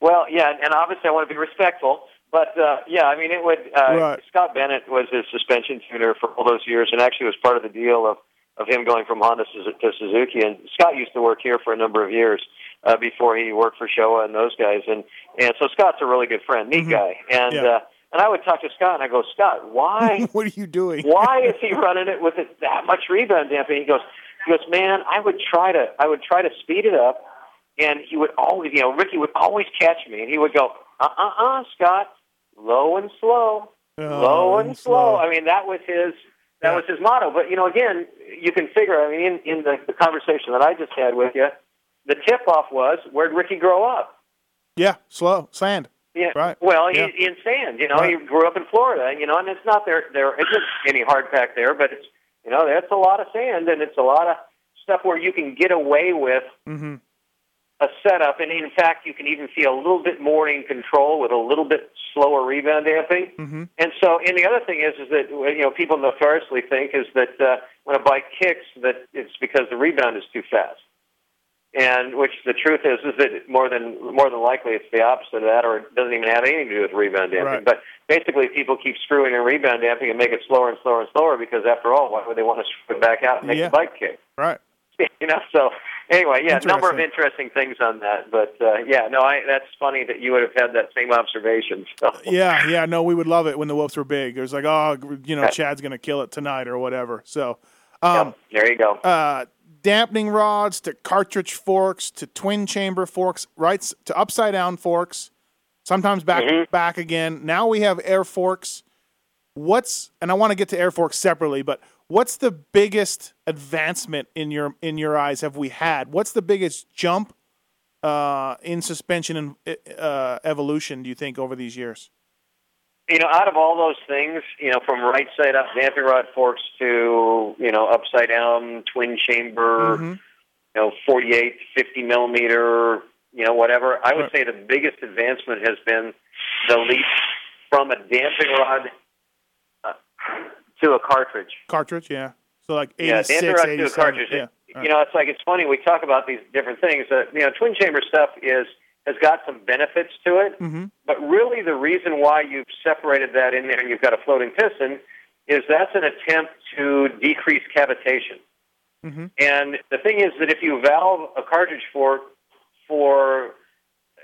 Well, yeah, and obviously I want to be respectful, but uh, yeah, I mean it would. Uh, Right. Scott Bennett was his suspension tuner for all those years, and actually was part of the deal of of him going from Honda to Suzuki. And Scott used to work here for a number of years uh, before he worked for Showa and those guys. And and so Scott's a really good friend, neat guy. And Mm-hmm. Yeah. uh, and I would talk to Scott, and I go, Scott, why what are you doing? why is he running it with it, that much rebound damping? He goes, he goes, man, I would try to, I would try to speed it up, and he would always, you know, Ricky would always catch me, and he would go, uh, uh, uh, Scott, low and slow, low and slow. I mean, that was his, that Yeah. was his motto. But you know, again, you can figure. I mean, in in the, the conversation that I just had with you, the tip off was, where'd Ricky grow up? Yeah, slow sand. Yeah. Right. Well, Yeah. he, in sand, you know, Right. he grew up in Florida, you know, and it's not there. There isn't any hard pack there, but it's you know, that's a lot of sand, and it's a lot of stuff where you can get away with hmm a setup, and in fact, you can even feel a little bit more in control with a little bit slower rebound damping. hmm And so, and the other thing is, is that you know, people notoriously think is that uh, when a bike kicks, that it's because the rebound is too fast. And which the truth is, is that more than more than likely it's the opposite of that, or it doesn't even have anything to do with rebound damping. Right. But basically, people keep screwing in rebound damping and make it slower and slower and slower because, after all, why would they want to screw it back out and make Yeah. the bike kick? Right. you know. So anyway, yeah, a number of Interesting. things on that. But uh, yeah, no, I, that's funny that you would have had that same observation. So Yeah, yeah. No, we would love it when the whoops were big. It was like, oh, you know, Chad's gonna kill it tonight or whatever. So, um, Yep, there you go. uh, dampening rods to cartridge forks to twin chamber forks, right to upside down forks, sometimes back Mhm. back again. Now we have air forks. What's and I want to get to air forks separately, but what's the biggest advancement in your in your eyes have we had? What's the biggest jump uh, in suspension and uh, evolution? Do you think over these years? You know, out of all those things, you know, from right side up damping rod forks to you know upside down twin chamber, Mhm. you know, 48, 50 millimeter, you know, whatever. I would Right. say the biggest advancement has been the leap from a damping rod uh, to a cartridge. Cartridge, yeah. So like Yeah, 86, damping rod to a cartridge. Yeah. You know, it's like it's funny. We talk about these different things. Uh, you know, twin chamber stuff is has got some benefits to it, Mhm. but really the reason why you've separated that in there and you've got a floating piston is that's an attempt to decrease cavitation. Mhm. And the thing is that if you valve a cartridge fork for,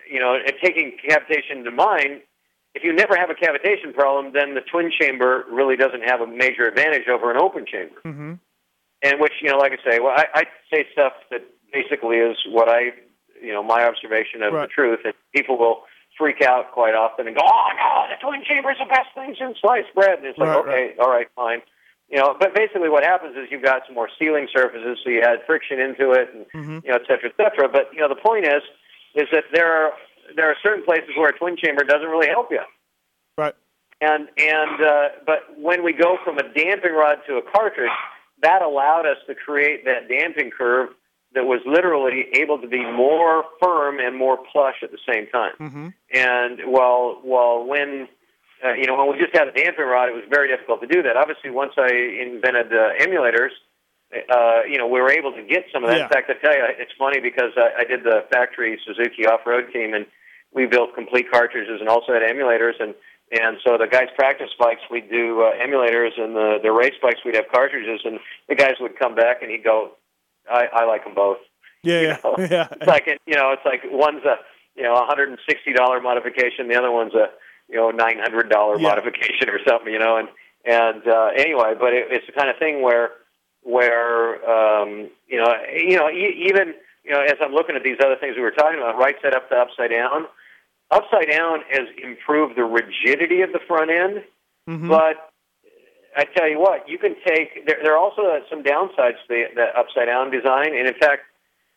you know, and taking cavitation into mind, if you never have a cavitation problem, then the twin chamber really doesn't have a major advantage over an open chamber. Mhm. And which, you know, like I say, well, I, I say stuff that basically is what I, you know, my observation of Right. the truth, and people will freak out quite often and go, "Oh no, the twin chamber is the best thing since sliced bread." And it's like, Right, okay, all right, fine. You know, but basically what happens is you've got some more sealing surfaces, so you add friction into it, and Mhm. you know, et cetera, et cetera. But you know, the point is, is that there are there are certain places where a twin chamber doesn't really help you. Right. And and uh, but when we go from a damping rod to a cartridge, that allowed us to create that damping curve that was literally able to be more firm and more plush at the same time. Mhm. And while while when uh, you know when we just had a damping rod, it was very difficult to do that. Obviously, once I invented uh, emulators, uh, you know we were able to get some of that. Yeah. In fact, I tell you, it's funny because I, I did the factory Suzuki off-road team, and we built complete cartridges and also had emulators and. And so the guys' practice bikes, we'd do uh, emulators, and the the race bikes, we'd have cartridges. And the guys would come back, and he'd go, "I, I like them both." Yeah, yeah, know, yeah. It's like you know, it's like one's a you know a hundred and sixty dollar modification, the other one's a you know nine hundred dollar Yeah. modification or something, you know. And and uh, anyway, but it, it's the kind of thing where where um, you know you know e- even you know as I'm looking at these other things we were talking about, right side up to upside down. Upside down has improved the rigidity of the front end, Mhm. but I tell you what, you can take. There, there are also some downsides to the, the upside down design, and in fact,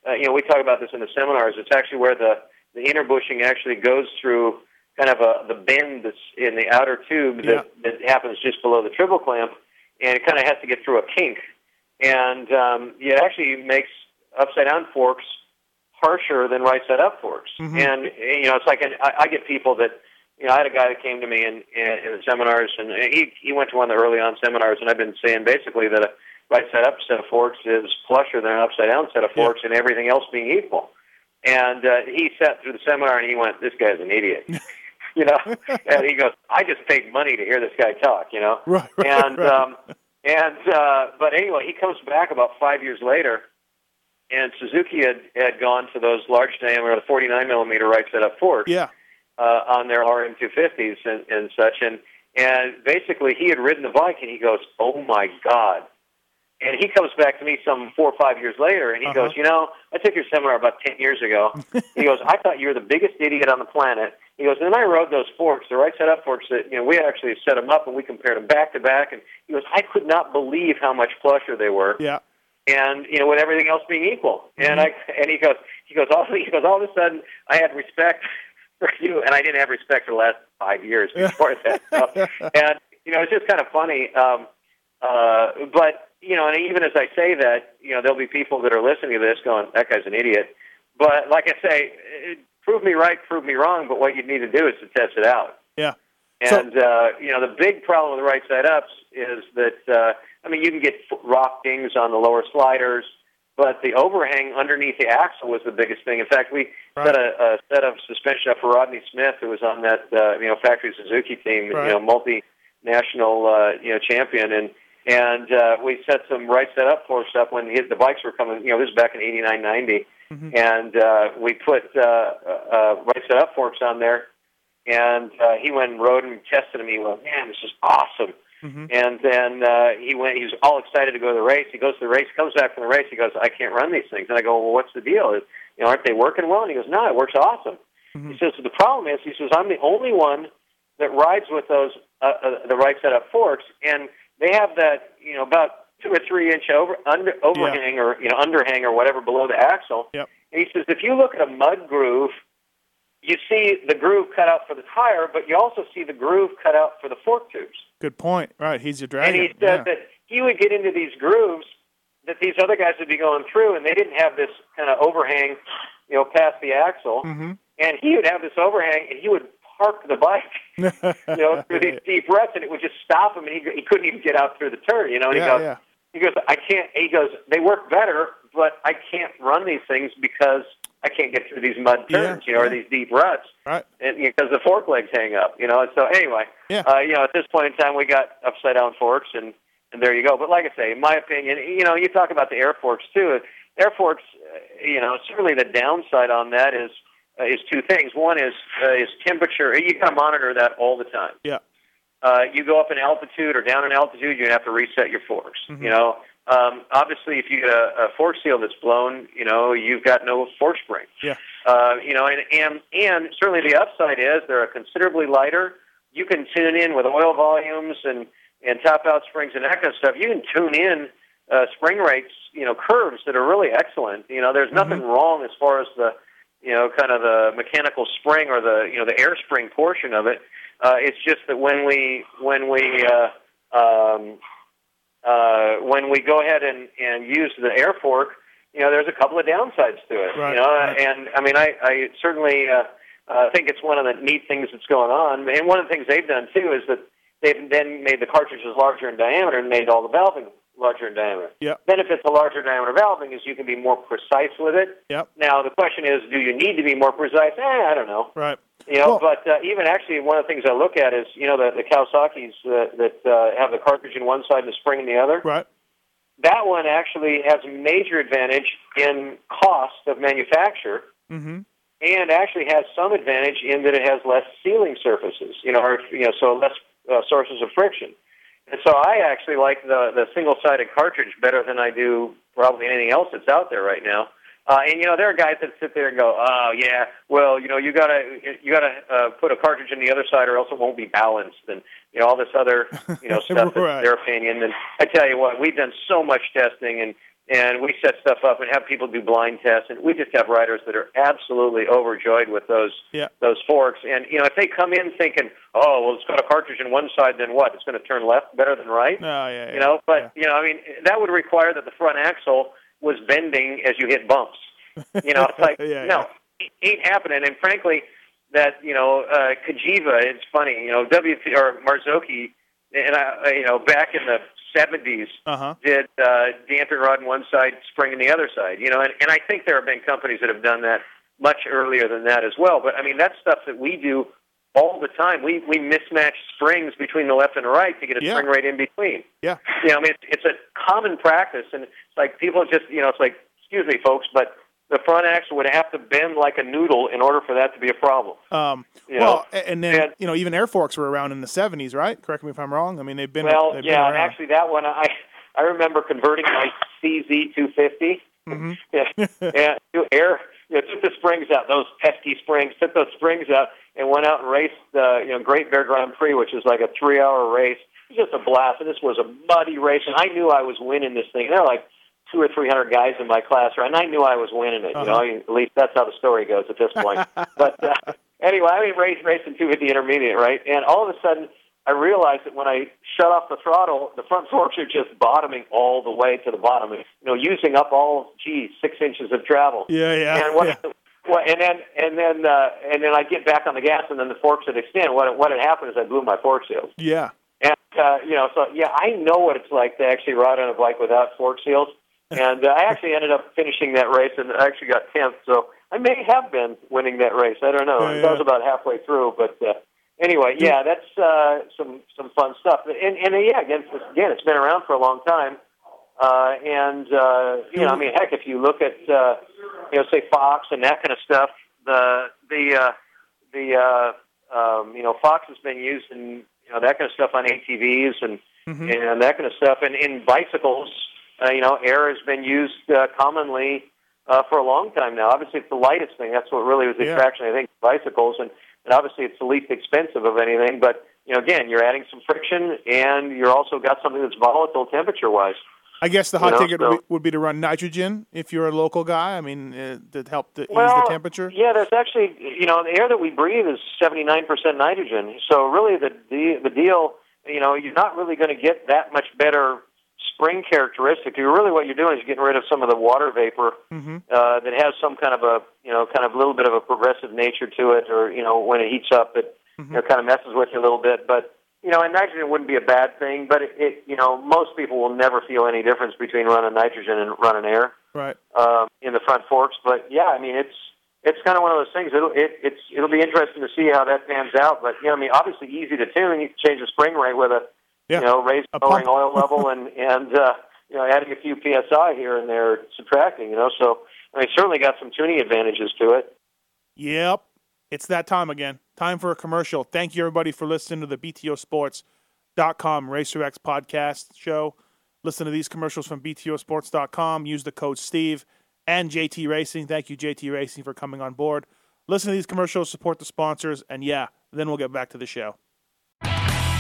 uh, you know, we talk about this in the seminars. It's actually where the the inner bushing actually goes through kind of a the bend that's in the outer tube that, that happens just below the triple clamp, and it kind of has to get through a kink, and um, it actually makes upside down forks harsher than right side up forks. Mhm. And you know, it's like an, I, I get people that you know, I had a guy that came to me in, in, in the seminars, and he he went to one of the early on seminars, and I've been saying basically that a right side up set of forks is plusher than an upside down set of Yeah. forks, and everything else being equal. And uh, he sat through the seminar, and he went, "This guy's an idiot," you know. and he goes, "I just paid money to hear this guy talk," you know. Right, right, and right. um, and uh, but anyway, he comes back about five years later, and Suzuki had had gone to those large diameter, the 49 millimeter right side up forks yeah. Uh, on their RM250s and, and such. And and basically, he had ridden the bike, and he goes, "Oh my god!" And he comes back to me some four or five years later, and he Uh-huh. goes, "You know, I took your seminar about ten years ago." he goes, "I thought you were the biggest idiot on the planet." He goes, and then I rode those forks, the right side up forks that you know we actually set them up and we compared them back to back, and he goes, "I could not believe how much plusher they were." Yeah. and you know with everything else being equal. And I and he goes he goes all he goes all of a sudden I had respect for you, and I didn't have respect for the last five years before that. So, and you know it's just kind of funny. Um, uh, but you know, and even as I say that, you know, there'll be people that are listening to this going, "That guy's an idiot." But like I say, it, prove me right, prove me wrong. But what you need to do is to test it out. Yeah. So- And uh, you know, the big problem with the right side ups is that uh, I mean, you can get rock dings on the lower sliders, but the overhang underneath the axle was the biggest thing. In fact, we Right. set a, a set of suspension up for Rodney Smith, who was on that uh, you know factory Suzuki team, Right. you know, multinational uh, you know champion, and and uh, we set some right side up forks up when his, the bikes were coming. You know, this is back in '89, '90 Mhm. and uh, we put uh, uh, right side up forks on there. And uh, he went and rode and tested them. He went, man, this is awesome. Mhm. And then uh, he went. He was all excited to go to the race. He goes to the race, comes back from the race. He goes, I can't run these things. And I go, well, what's the deal? Is, you know, aren't they working well? And he goes, no, it works awesome. Mhm. He says the problem is, he says I'm the only one that rides with those uh, uh, the right set up forks, and they have that you know about two or three inch over under overhang or you know underhang or whatever below the axle. Yep. And he says if you look at a mud groove you see the groove cut out for the tire, but you also see the groove cut out for the fork tubes. Good point. Right, he's a your And he said yeah. that he would get into these grooves that these other guys would be going through, and they didn't have this kind of overhang, you know, past the axle. Mm-hmm. And he would have this overhang, and he would park the bike, you know, through these deep ruts, and it would just stop him, and he he couldn't even get out through the turn, you know. And yeah, he goes, yeah. he goes, I can't. He goes, they work better, but I can't run these things because I can't get through these mud Yeah, turns, you know, or these deep ruts Right. because the fork legs hang up, you know. So anyway, Yeah. uh, you know, at this point in time, we got upside down forks, and and there you go. But like I say, in my opinion, you know, you talk about the air forks too. Air forks, uh, you know, certainly the downside on that is uh, is two things. One is uh, is temperature. You got to monitor that all the time. Yeah. Uh, you go up in altitude or down in altitude, you're gonna have to reset your forks. Mhm. You know, um, obviously, if you get a, a fork seal that's blown, you know, you've got no fork spring. Yeah. Uh, you know, and, and and certainly the upside is they're a considerably lighter. You can tune in with oil volumes and and top out springs and that kind of stuff. You can tune in uh, spring rates, you know, curves that are really excellent. You know, there's nothing wrong as far as the you know kind of the mechanical spring or the you know the air spring portion of it. Uh, it's just that when we when we uh, um, uh, when we go ahead and, and use the air fork, you know, there's a couple of downsides to it. Right, you know, right. and I mean, I, I certainly uh, uh, think it's one of the neat things that's going on. And one of the things they've done too is that they've then made the cartridges larger in diameter and made all the valving larger in diameter. Yep. Benefits of larger diameter valving is you can be more precise with it. Yep. Now the question is, do you need to be more precise? Eh, I don't know. Right. You know, Well- but uh, even actually, one of the things I look at is, you know, the, the Kawasaki's uh, that uh, have the cartridge in one side and the spring in the other. Right. That one actually has a major advantage in cost of manufacture, Mm-hmm. and actually has some advantage in that it has less sealing surfaces. You know, or you know, so less uh, sources of friction. And so I actually like the the single sided cartridge better than I do probably anything else that's out there right now. Uh, and you know, there are guys that sit there and go, "Oh yeah, well, you know, you gotta you gotta uh, put a cartridge in the other side, or else it won't be balanced." And you know, all this other you know stuff that's Right. their opinion. And I tell you what, we've done so much testing, and and we set stuff up and have people do blind tests, and we just have riders that are absolutely overjoyed with those Yeah. those forks. And you know, if they come in thinking, "Oh, well, it's got a cartridge in one side, then what? It's going to turn left better than right." Oh, yeah, yeah. you know but you know i mean that would require that the front axle was bending as you hit bumps you know it's like no it ain't happening and frankly that you know uh Cagiva it's funny you know w or marzocchi and i you know back in the 70s Uh-huh. did uh damping rod in one side spring in the other side you know and, and i think there have been companies that have done that much earlier than that as well but i mean that's stuff that we do all the time we we mismatch springs between the left and the right to get a Yeah. spring right in between Yeah. you know, I mean, it's, it's a common practice, and it's like people just, you know, it's like, excuse me, folks, but the front axle would have to bend like a noodle in order for that to be a problem. Um, You well, know, and then and- you know, even air forks were around in the '70s, right? Correct me if I'm wrong. I mean, they've been well, they've yeah, been actually, that one I I remember converting my CZ 250. Mhm. Yeah, and to air, you know, took the springs out, those pesky springs, took those springs out, and went out and raced the you know Great Bear Grand Prix, which is like a three-hour race. It was just a blast, and this was a muddy race, and I knew I was winning this thing. And they're like two or three hundred guys in my class? And I knew I was winning it. You know, Uh-huh. I mean, at least that's how the story goes at this point. but uh, anyway, I mean, race racing two fifty intermediate, right? And all of a sudden, I realized that when I shut off the throttle, the front forks are just bottoming all the way to the bottom. You know, using up all gee six inches of travel. yeah, yeah, And what, yeah. what and then and then uh, and then I get back on the gas, and then the forks would extend. What what had happened is I blew my fork seals. yeah. And uh, you know, so yeah, I know what it's like to actually ride on a bike without fork seals. And uh, I actually ended up finishing that race, and I actually got tenth. So I may have been winning that race. I don't know. Yeah, I was about halfway through, but uh, anyway, yeah, that's uh, some some fun stuff. And and uh, yeah, again, it's- again, it's been around for a long time. Uh, and uh, you know, I mean, heck, if you look at uh, you know, say Fox and that kind of stuff, the the uh, the uh, um, you know, Fox has been used in you know that kind of stuff on ATVs and Mhm. and that kind of stuff. And in bicycles, uh, you know, air has been used uh, commonly uh, for a long time now. Obviously, it's the lightest thing. That's what really was the Yeah. attraction, I think, bicycles. And, and obviously, it's the least expensive of anything. But you know, again, you're adding some friction, and you're also got something that's volatile temperature-wise. I guess the hot You know, ticket would, be, would be to run nitrogen if you're a local guy. I mean, uh, to help to ease the temperature. Yeah, there's actually, you know, the air that we breathe is 79% nitrogen. So really, the the, the deal, you know, you're not really going to get that much better spring characteristic. You really, what you're doing is getting rid of some of the water vapor Mm-hmm. uh, that has some kind of a, you know, kind of a little bit of a progressive nature to it, or you know, when it heats up, it Mm-hmm. you know, kind of messes with you a little bit. But you know, and nitrogen wouldn't be a bad thing, but it, it, you know, most people will never feel any difference between running nitrogen and running air Right. um, in the front forks. But yeah, I mean, it's it's kind of one of those things. It'll it, it's it'll be interesting to see how that pans out. But you know, I mean, obviously easy to tune. You can change the spring rate with a Yeah. you know raised A lowering oil level and and uh, you know adding a few psi here and there, subtracting. You know, so I mean, certainly got some tuning advantages to it. Yep. It's that time again. Time for a commercial. Thank you, everybody, for listening to the BTOsports.com RacerX podcast show. Listen to these commercials from BTOsports.com. Use the code Steve and JT Racing. Thank you, JT Racing, for coming on board. Listen to these commercials, support the sponsors, and yeah, then we'll get back to the show.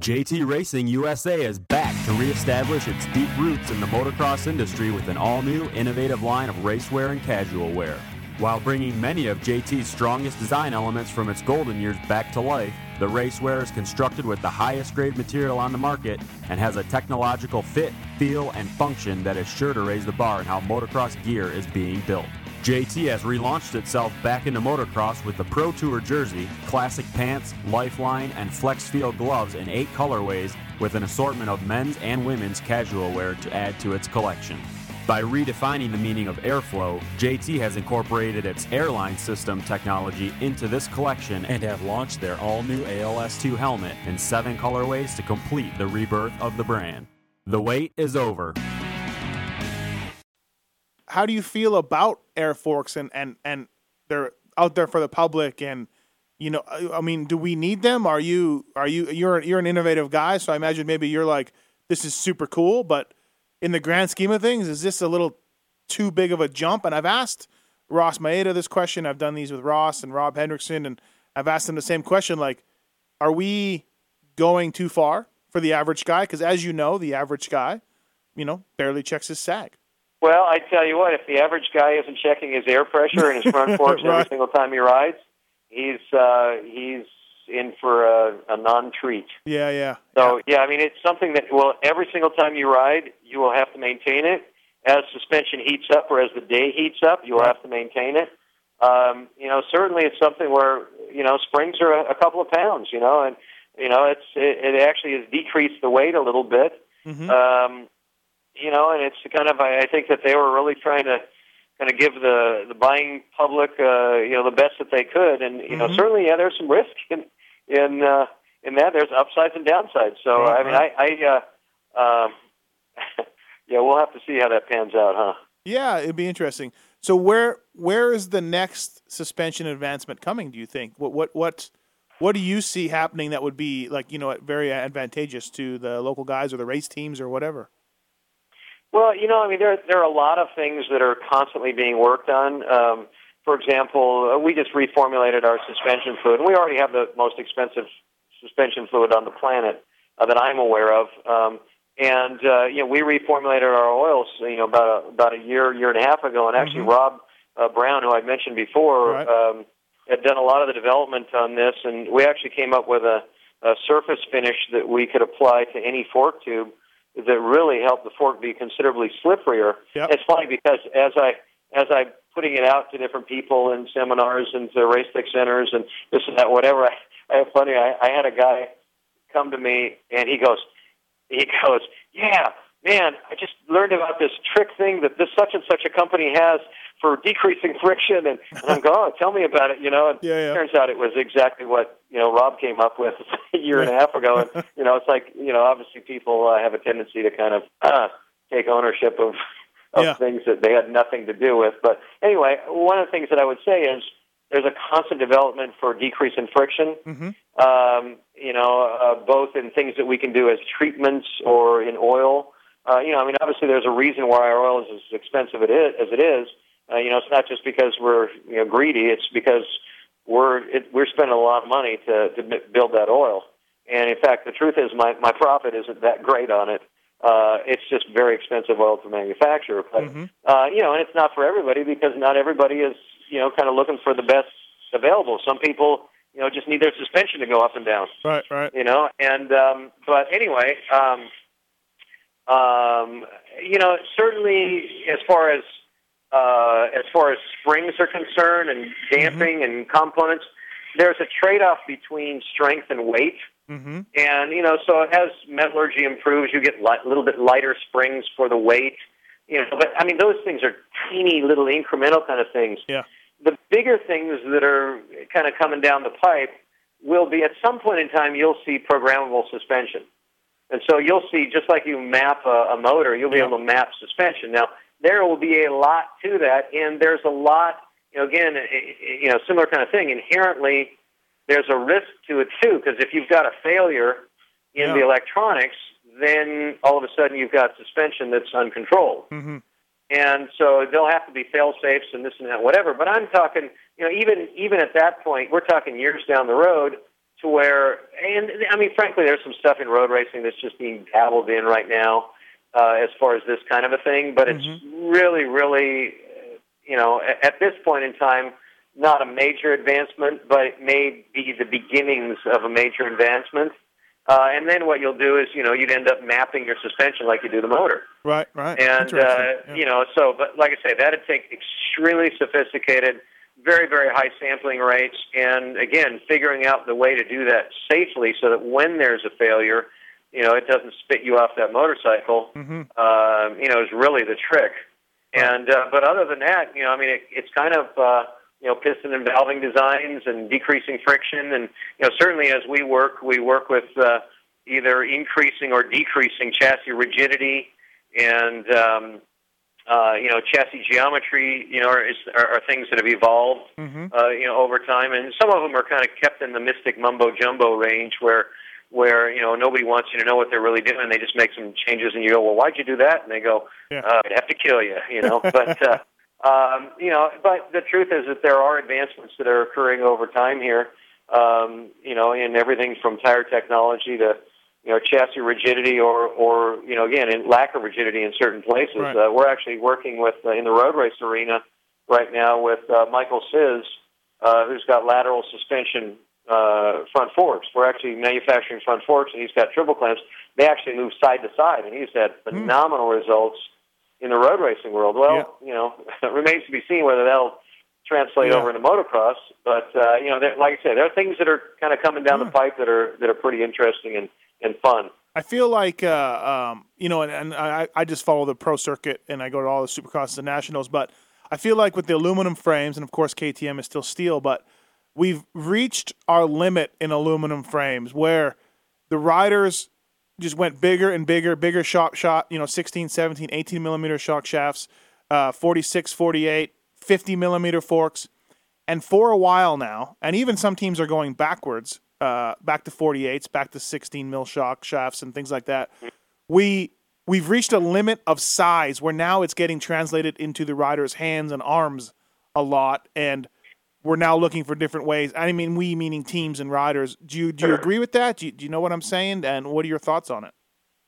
JT Racing USA is back to reestablish its deep roots in the motocross industry with an all new, innovative line of racewear and casual wear. While bringing many of JT's strongest design elements from its golden years back to life, the racewear is constructed with the highest grade material on the market and has a technological fit, feel, and function that is sure to raise the bar in how motocross gear is being built. JT has relaunched itself back into motocross with the Pro Tour jersey, classic pants, lifeline, and flex feel gloves in eight colorways with an assortment of men's and women's casual wear to add to its collection. By redefining the meaning of airflow, JT has incorporated its airline system technology into this collection and have launched their all new ALS2 helmet in seven colorways to complete the rebirth of the brand. The wait is over. How do you feel about air forks and and and they're out there for the public and you know I- mean do we need them? Are you are you you're you're an innovative guy so I imagine maybe you're like this is super cool but in the grand scheme of things is this a little too big of a jump? And I've asked Ross Maeda this question. I've done these with Ross and Rob Hendrickson and I've asked them the same question like are we going too far for the average guy? Because as you know the average guy you know barely checks his sag Well, I tell you what, if the average guy isn't checking his air pressure and his front forks Right. every single time he rides, he's uh, he's in for a, a non-treat. yeah yeah So yeah, I mean it's something that well every single time you ride, you will have to maintain it. As suspension heats up or as the day heats up, you will have to maintain it. Um, you know, certainly it's something where you know springs are a, a couple of pounds. You know, and you know it's it, it actually has decreased the weight a little bit. Mhm. Um, you know, and it's kind of I I think that they were really trying to kind of give the the buying public uh, you know the best that they could, and you know Mhm. certainly yeah, there's some risk in in uh, in that. There's upsides and downsides. So Right, I mean, I, I uh, um, yeah, we'll have to see how that pans out, huh? Yeah, it'd be interesting. So where where is the next suspension advancement coming? Do you think? What what what what do you see happening that would be like you know very advantageous to the local guys or the race teams or whatever? Well, you know, I mean, there there are a lot of things that are constantly being worked on. Um, for example, uh, we just reformulated our suspension fluid, and we already have the most expensive suspension fluid on the planet uh, that I'm aware of. Um, and uh, you know, we reformulated our oils, you know, about a, about a year, year and a half ago. And actually, Mhm. Rob uh, Brown, who I mentioned before, Right. um, had done a lot of the development on this, and we actually came up with a, a surface finish that we could apply to any fork tube that really helped the fork be considerably slipperier. Yep. It's funny because as I as I'm putting it out to different people in seminars and to race tech centers and this and that, whatever. I, I have funny. I, I had a guy come to me and he goes, he goes, yeah, man, I just learned about this trick thing that this such and such a company has for decreasing friction, and, and I'm going, oh, tell me about it, you know. And Yeah, yeah. turns out it was exactly what you know Rob came up with a year and a half ago, and you know, it's like you know, obviously people uh, have a tendency to kind of uh, take ownership of of Yeah. things that they had nothing to do with. But anyway, one of the things that I would say is there's a constant development for decrease in friction. Um, you know, uh, both in things that we can do as treatments or in oil. Uh, you know, I mean, obviously there's a reason why our oil is as expensive it is, as it is. Uh, you know, it's not just because we're you know greedy. It's because we're it, we're spending a lot of money to to build that oil. And in fact, the truth is, my my profit isn't that great on it. Uh, it's just very expensive oil to manufacture. But uh, you know, and it's not for everybody because not everybody is you know kind of looking for the best available. Some people you know just need their suspension to go up and down Right, right. you know and um but anyway um um you know certainly as far as uh as far as springs are concerned and damping and components there's a trade off between strength and weight Mm-hmm. and you know so as metallurgy improves you get a little bit lighter springs for the weight you know but i mean those things are teeny little incremental kind of things Yeah. the bigger things that are kind of coming down the pipe will be at some point in time you'll see programmable suspension. And so you'll see, just like you map a, a motor, you'll be Yeah. able to map suspension. Now, there will be a lot to that, and there's a lot, you know, again, you know, similar kind of thing. Inherently, there's a risk to it too, because if you've got a failure in Yeah. the electronics, then all of a sudden you've got suspension that's uncontrolled Mm-hmm. and so there'll have to be fail safes and this and that, whatever. But I'm talking, you know, even even at that point, we're talking years down the road to where, and I mean, frankly, there's some stuff in road racing that's just being dabbled in right now, uh, as far as this kind of a thing. But it's really, really, uh, you know, at, at this point in time, not a major advancement, but it may be the beginnings of a major advancement. Uh, and then what you'll do is, you know, you'd end up mapping your suspension like you do the motor. Right, right. And uh, Yeah. you know, so but like I say, that'd take extremely sophisticated, very very high sampling rates, and again, figuring out the way to do that safely so that when there's a failure, you know, it doesn't spit you off that motorcycle. Mhm. Um, you know, is really the trick. And uh, but other than that, you know, I mean, it, it's kind of uh, you know piston and valving designs and decreasing friction, and you know, certainly as we work, we work with uh, either increasing or decreasing chassis rigidity and um, uh, you know chassis geometry. You know, are, is, are, are things that have evolved Mhm. uh, you know over time, and some of them are kind of kept in the mystic mumbo jumbo range where where you know nobody wants you to know what they're really doing. They just make some changes, and you go, "Well, why'd you do that?" And they go, Yeah. uh, "I'd have to kill you," you know. but uh, um, you know, but the truth is that there are advancements that are occurring over time here. Um, you know, in everything from tire technology to you know chassis rigidity, or or you know again in lack of rigidity in certain places. Right. Uh, we're actually working with uh, in the road race arena right now with uh, Michael Czysz, uh, who's got lateral suspension uh, front forks. We're actually manufacturing front forks, and he's got triple clamps. They actually move side to side, and he's had phenomenal results in the road racing world. Well, you know, it remains to be seen whether that'll translate Yeah. over into motocross. But uh, you know, like I said, there are things that are kind of coming down the pipe that are that are pretty interesting and and fun. I feel like uh, um, you know, and, and I, I just follow the pro circuit and I go to all the supercrosses and nationals, but I feel like with the aluminum frames, and of course KTM is still steel, but we've reached our limit in aluminum frames where the riders just went bigger and bigger, bigger shock shot, you know, 16, 17, 18 millimeter shock shafts, uh, 46, 48, 50 millimeter forks. And for a while now, and even some teams are going backwards, uh, back to 48s, back to 16 mil shock shafts and things like that. We we've reached a limit of size where now it's getting translated into the rider's hands and arms a lot, and we're now looking for different ways. I mean, we meaning teams and riders. Do you do you agree with that? Do you, do you know what I'm saying? And what are your thoughts on it?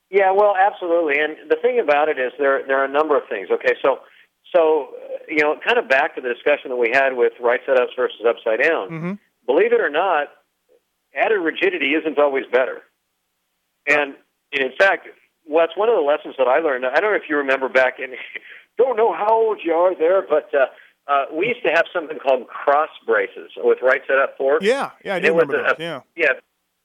Yeah, well, absolutely. And the thing about it is there there are a number of things. Okay, so so uh, you know, kind of back to the discussion that we had with right side ups versus upside down. Mm-hmm. Believe it or not, added rigidity isn't always better. And, in fact, what's one of the lessons that I learned. I don't know if you remember back in. Don't know how old you are there, but uh, uh, we used to have something called cross braces with right set up forks. Yeah, yeah, I do was remember a- those. Yeah, Yeah,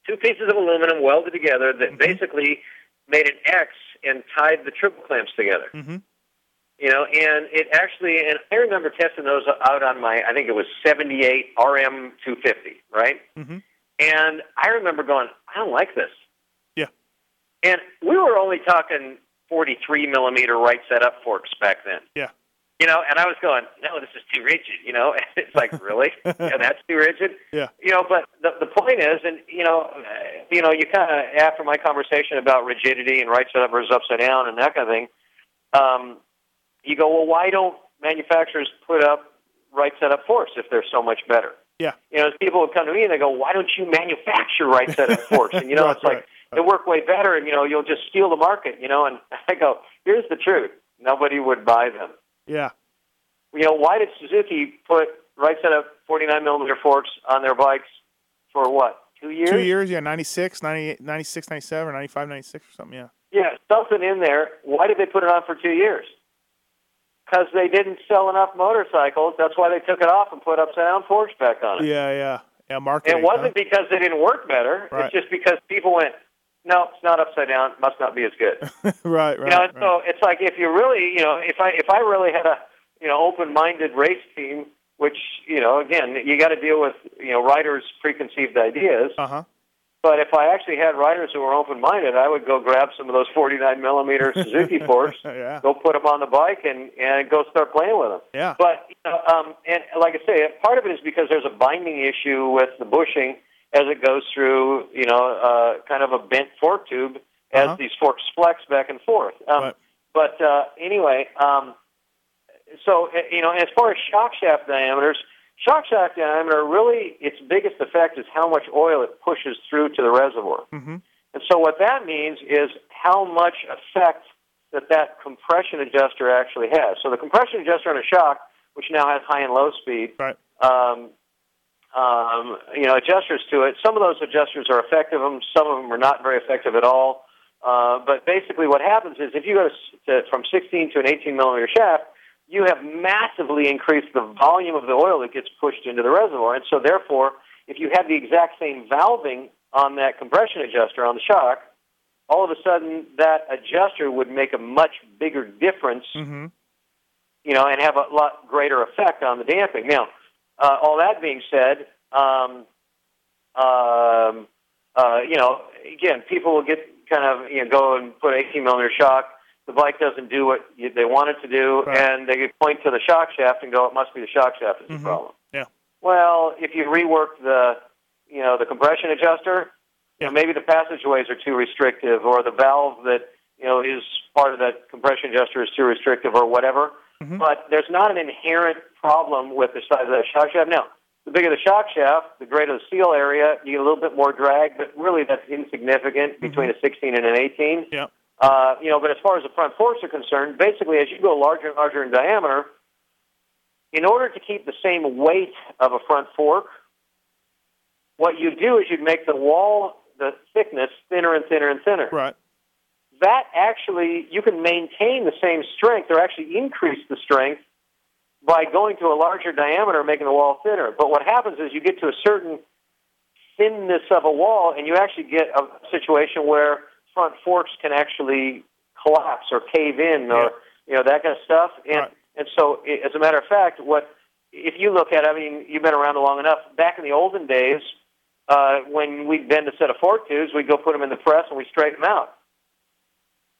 two pieces of aluminum welded together that basically made an X and tied the triple clamps together. Mm-hmm. You know, and it actually, and I remember testing those out on my, I think it was 78 RM 250, right? Mhm. And I remember going, I don't like this. Yeah. And we were only talking 43 millimeter right set up forks back then. Yeah. You know, and I was going, no, this is too rigid. You know, it's like really, yeah, that's too rigid. Yeah. You know, but the the point is, and you know, you know, you kind of after my conversation about rigidity and right setup versus upside down and that kind of thing, um, you go, well, why don't manufacturers put up right setup forks if they're so much better? Yeah. You know, people would come to me and they go, "Why don't you manufacture right setup forks?" And you know, Right, it's like right, they work way better, and you know, you'll just steal the market. You know, and I go, "Here's the truth: nobody would buy them." Yeah. You know, why did Suzuki put right setup 49 millimeter forks on their bikes for what? Two years. Two years, yeah, 96, 98, 96, 97, 95, 96 or something, yeah. Yeah, something in there. Why did they put it on for two years? Because they didn't sell enough motorcycles. That's why they took it off and put upside down forks back on it. Yeah, yeah. Yeah, And marketing. it wasn't because they didn't work better. Right. It's just because people went, no, it's not upside down. It must not be as good. right, right. you know, and right. so it's like if you really, you know, if I if I really had a you know open-minded race team, which you know, again, you got to deal with you know riders' preconceived ideas. Uh-huh. But if I actually had riders who were open-minded, I would go grab some of those 49 millimeter Suzuki forks, Yeah. go put them on the bike, and and go start playing with them. Yeah. But you know, um, and like I say, part of it is because there's a binding issue with the bushing as it goes through, you know, uh, kind of a bent fork tube as Uh-huh. these forks flex back and forth. Um, Right. But uh, anyway, um, so uh, you know, as far as shock shaft diameters, shock shaft diameter really its biggest effect is how much oil it pushes through to the reservoir. Mm-hmm. And so what that means is how much effect that that compression adjuster actually has. So the compression adjuster on a shock, which now has high and low speed, Right. um, um, you know, adjusters to it. Some of those adjusters are effective. Some of them are not very effective at all. Uh, but basically, what happens is if you go to, to, from 16 to an 18 millimeter shaft, you have massively increased the volume of the oil that gets pushed into the reservoir. And so, therefore, if you had the exact same valving on that compression adjuster on the shock, all of a sudden that adjuster would make a much bigger difference Mm-hmm. you know, and have a lot greater effect on the damping. Now, uh, all that being said, um, um, uh, you know, again, people will get kind of you know go and put 18 millimeter shock. The bike doesn't do what you, they want it to do, Right. and they point to the shock shaft and go, "It must be the shock shaft that's Mhm. the problem." Yeah. Well, if you rework the, you know, the compression adjuster, you know, maybe the passageways are too restrictive, or the valve that you know is part of that compression adjuster is too restrictive, or whatever. Mhm. But there's not an inherent problem with the size of that shock shaft. Now, the bigger the shock shaft, the greater the seal area. You get a little bit more drag, but really that's insignificant between a 16 and an 18. Yeah. Uh, you know, but as far as the front forks are concerned, basically as you go larger and larger in diameter, in order to keep the same weight of a front fork, what you do is you'd make the wall, the thickness, thinner and thinner and thinner. Right. That actually, you can maintain the same strength or actually increase the strength by going to a larger diameter, making the wall thinner. But what happens is you get to a certain thinness of a wall, and you actually get a situation where front forks can actually collapse or cave in, or Yeah. you know that kind of stuff. And Right. and so, as a matter of fact, what if you look at? I mean, you've been around long enough. Back in the olden days, uh, when we'd bend a set of fork tubes, we'd go put them in the press and we straighten them out.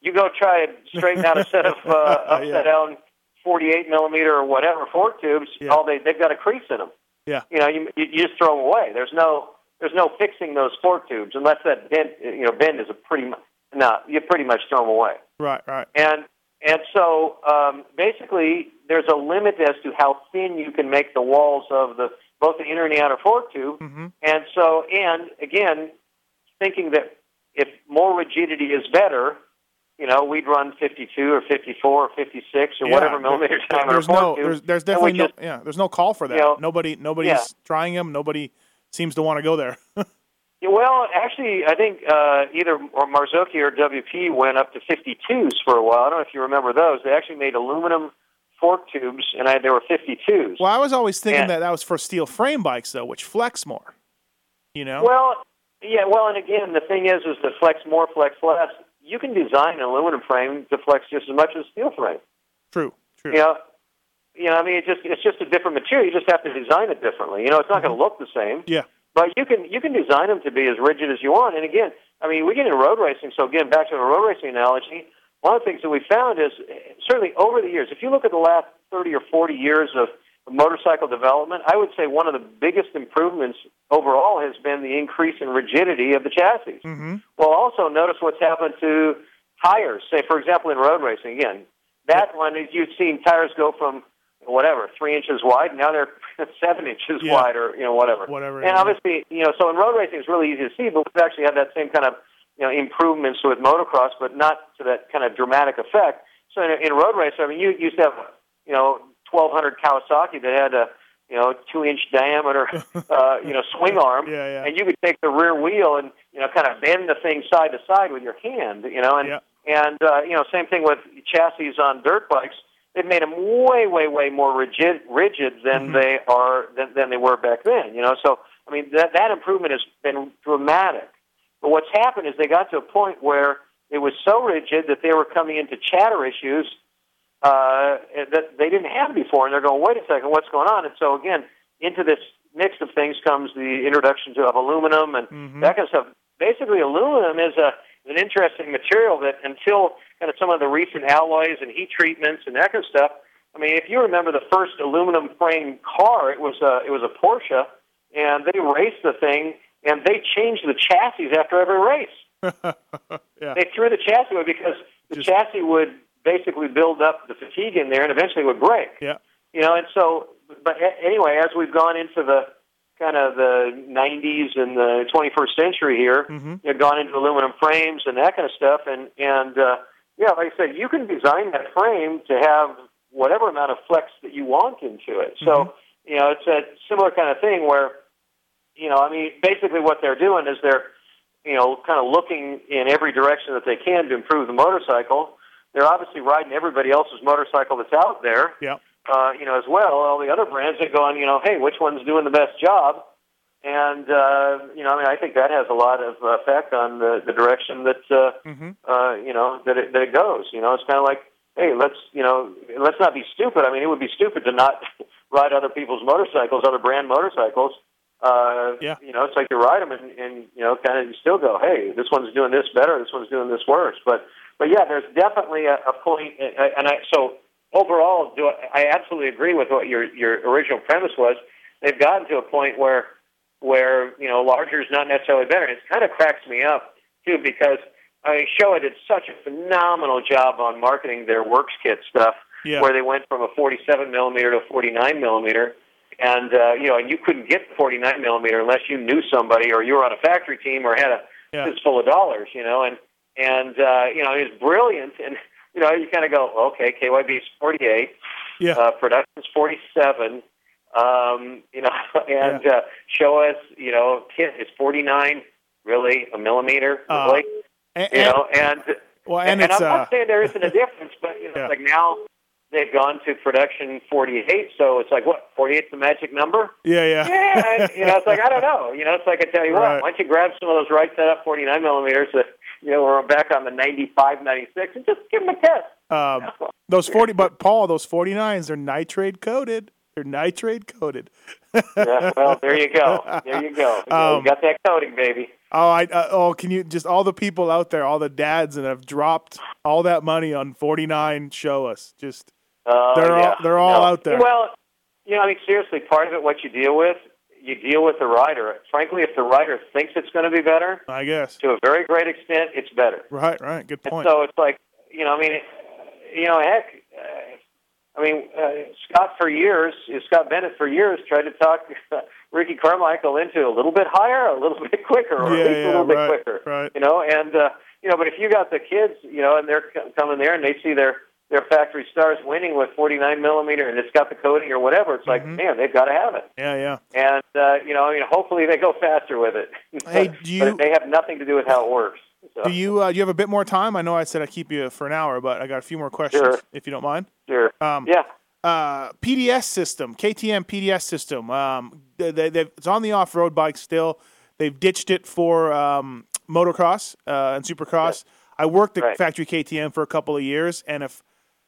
You go try and straighten out a set of uh, upside Yeah. down 48 millimeter or whatever fork tubes. Yeah. All they they've got a crease in them. Yeah. You know, you, you just throw them away. There's no there's no fixing those fork tubes unless that bend you know bend is a pretty no you pretty much throw them away. Right. Right. And and so um, basically, there's a limit as to how thin you can make the walls of the both the inner and the outer fork tube. Mm-hmm. And so, and again, thinking that if more rigidity is better, you know, we'd run 52 or 54 or 56 or whatever millimeter diameter There's no. tube. There's, there's and definitely no. just- Yeah. There's no call for that. you know, nobody. Nobody's yeah. trying them. Nobody seems to want to go there. Yeah, Well, actually, I think uh, either or Marzocchi or WP went up to 52s for a while. I don't know if you remember those. They actually made aluminum fork tubes, and I, they were 52s. well, I was always thinking Yeah. that that was for steel frame bikes though, which flex more. You know. Well, yeah. Well, and again, the thing is, is that flex more, flex less. You can design an aluminum frame to flex just as much as a steel frame. true. True. You know, you know. I mean, it just it's just a different material. You just have to design it differently. You know, it's not going to look the same. Yeah. But you can you can design them to be as rigid as you want. And again, I mean, we get into road racing. So again, back to the road racing analogy. one of the things that we found is uh, certainly over the years, if you look at the last 30 or 40 years of motorcycle development, I would say one of the biggest improvements overall has been the increase in rigidity of the chassis. Mm-hmm. Well, also notice what's happened to tires. Say, for example, in road racing, again, that one is you've seen tires go from whatever three inches wide, now they're seven inches Yeah. wide, or you know whatever. Whatever, And yeah. obviously, you know, so in road racing, it's really easy to see, but we've actually had that same kind of you know improvements with motocross, but not to that kind of dramatic effect. So in, in road racing, I mean, you used to have you know 1200 Kawasaki that had a you know two inch diameter uh, you know swing arm, Yeah, yeah. and you could take the rear wheel and you know kind of bend the thing side to side with your hand, you know, and Yeah. and uh, you know same thing with chassis on dirt bikes. They've made them way, way, way more rigid, rigid than Mhm. they are than, than they were back then. You know, so I mean that that improvement has been dramatic. But what's happened is they got to a point where it was so rigid that they were coming into chatter issues uh, that they didn't have before, and they're going, wait a second, what's going on? And so again, into this mix of things comes the introduction to of aluminum and Mhm. that kind of stuff. Basically, aluminum is a an interesting material that until kind of some of the recent alloys and heat treatments and that kind of stuff. I mean, if you remember the first aluminum frame car, it was a it was a Porsche, and they raced the thing, and they changed the chassis after every race. yeah. They threw the chassis away because the Just- chassis would basically build up the fatigue in there, and eventually it would break. Yeah. You know, and so, but anyway, as we've gone into the kind of the 90s and the 21st century here, Mhm. you know, gone into aluminum frames and that kind of stuff, and and uh, yeah, like I said, you can design that frame to have whatever amount of flex that you want into it. So, Mhm. you know, it's a similar kind of thing where, you know, I mean, basically what they're doing is they're, you know, kind of looking in every direction that they can to improve the motorcycle. They're obviously riding everybody else's motorcycle that's out there Yeah. uh, you know, as well. All the other brands are going, you know, hey, which one's doing the best job? And uh, you know, I mean, I think that has a lot of effect on the, the direction that uh, Mhm. uh, you know that it, that it goes. You know, it's kind of like, hey, let's you know, let's not be stupid. I mean, it would be stupid to not ride other people's motorcycles, other brand motorcycles. Uh, Yeah. You know, it's like you ride them, and, and you know, kind of you still go, hey, this one's doing this better, this one's doing this worse. But but yeah, there's definitely a, a uh, and I so overall, do I, I absolutely agree with what your your original premise was. They've gotten to a point where where you know larger is not necessarily better. It kind of cracks me up too because I mean, Showa did such a phenomenal job on marketing their Works Kit stuff, Yeah. where they went from a 47 millimeter to a 49 millimeter. And uh, you know, and you couldn't get the 49 millimeter unless you knew somebody, or you were on a factory team, or had a Yeah. fist full of dollars. You know, and and uh, you know, was brilliant. And you know, you kind of go, okay, KYB's 48, Yeah. uh, production's 47. Um, you know, and uh, Showa's, you know, kit is 49. Really, a millimeter, Uh, really, and, you know, and well, and, and, it's I'm uh, not saying there isn't a difference, but you know, Yeah. like now they've gone to production 48, so it's like what 48 the magic number? yeah, yeah, Yeah, and, you know, it's like I don't know. You know, it's like I tell you Right. what, why don't you grab some of those right set up 49 millimeters that you know we're back on the 95, 96, and just give them a test. Um, those forty, but Paul, those forty nines, they're nitrate coated. They're nitrate coated. yeah, well, there you go. There you go. Um, you got that coating, baby. Oh, I uh, oh, can you just all the people out there, all the dads that have dropped all that money on forty nine? Showas. Just Uh, They're all- they're all No. out there. Well, you know, I mean, seriously, part of it, what you deal with, you deal with the writer. Frankly, if the writer thinks it's going to be better, I guess. to a very great extent, it's better. Right, right. Good And point. so it's like, you know, I mean, you know, heck, uh, I mean, uh, Scott for years, Scott Bennett for years tried to talk Ricky Carmichael into a little bit higher, a little bit quicker, or Yeah, at least yeah, a little bit quicker. right. You know, and uh, you know, but if you got the kids, you know, and they're coming there and they see their their factory stars winning with 49 millimeter, and it's got the coating or whatever, it's like, Mhm. man, they've got to have it. yeah, yeah. And uh, you know, I mean, hopefully they go faster with it. Hey, do you- it may have nothing to do with how it works. So, Do you uh, do you have a bit more time? I know I said I keep you for an hour, but I got a few more questions Sure. if you don't mind. sure. Um, yeah. uh, PDS system, KTM PDS system. Um, they, they, it's on the off road bike still. They've ditched it for um, motocross uh, and supercross. I worked at Right. factory KTM for a couple of years, and if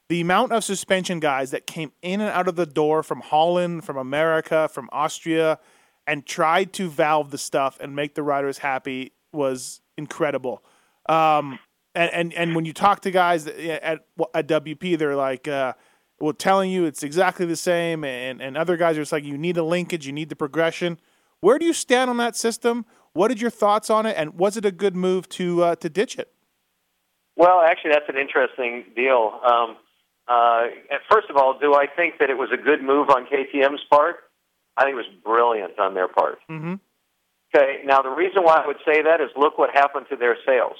the amount of suspension guys that came in and out of the door from Holland, from America, from Austria, and tried to valve the stuff and make the riders happy was incredible. Um, And and, and when you talk to guys at at WP, they're like, uh, well, telling you it's exactly the same, and and other guys are just like, you need a linkage, you need the progression. Where do you stand on that system? What are your thoughts on it, and was it a good move to uh, to ditch it? Well, actually, that's an interesting deal. Um, uh, first of all, do I think that it was a good move on KTM's part? I think it was brilliant on their part. Mm-hmm. Okay, now the reason why I would say that is look what happened to their sales.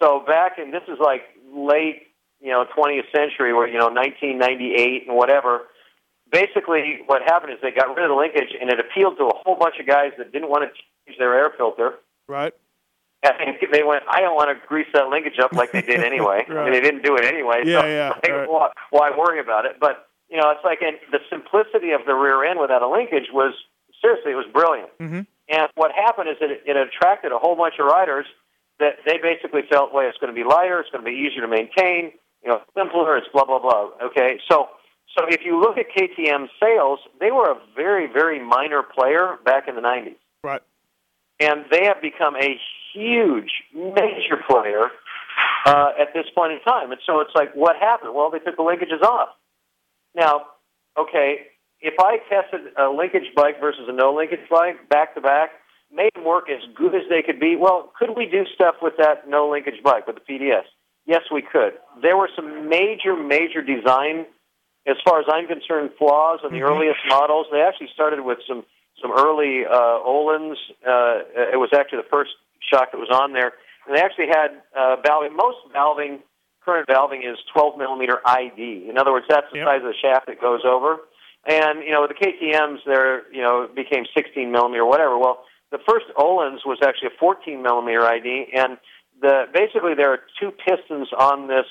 So back in this is like late, you know, 20th century, where you know 1998 and whatever. Basically, what happened is they got rid of the linkage, and it appealed to a whole bunch of guys that didn't want to change their air filter. Right. And they went, I don't want to grease that linkage up like they did anyway. right. I mean, they didn't do it anyway. Yeah, so yeah. Like, right. why, why worry about it? But you know, it's like and the simplicity of the rear end without a linkage was seriously, it was brilliant. Mm-hmm. And what happened is that it, it attracted a whole bunch of riders that they basically felt, well, it's going to be lighter, it's going to be easier to maintain, you know, simpler, it's blah blah blah. Okay, so so if you look at KTM sales, they were a very very minor player back in the '90s, Right. and they have become a huge major player uh, at this point in time. And so it's like, what happened? Well, they took the linkages off. Now, okay, if I tested a linkage bike versus a no linkage bike back to back, made them work as good as they could be. Well, could we do stuff with that no linkage bike with the PDS? Yes, we could. There were some major, major design, as far as I'm concerned, flaws in the Mhm. earliest models. They actually started with some some early uh, Ohlins. Uh, it was actually the first shock that was on there. And they actually had uh, valving. Most valving, current valving is 12 millimeter ID. In other words, that's the Yep. size of the shaft that goes over. And you know the KTM's, they're you know became 16 millimeter, whatever. Well, the first Ohlins was actually a 14 millimeter ID, and the basically there are two pistons on this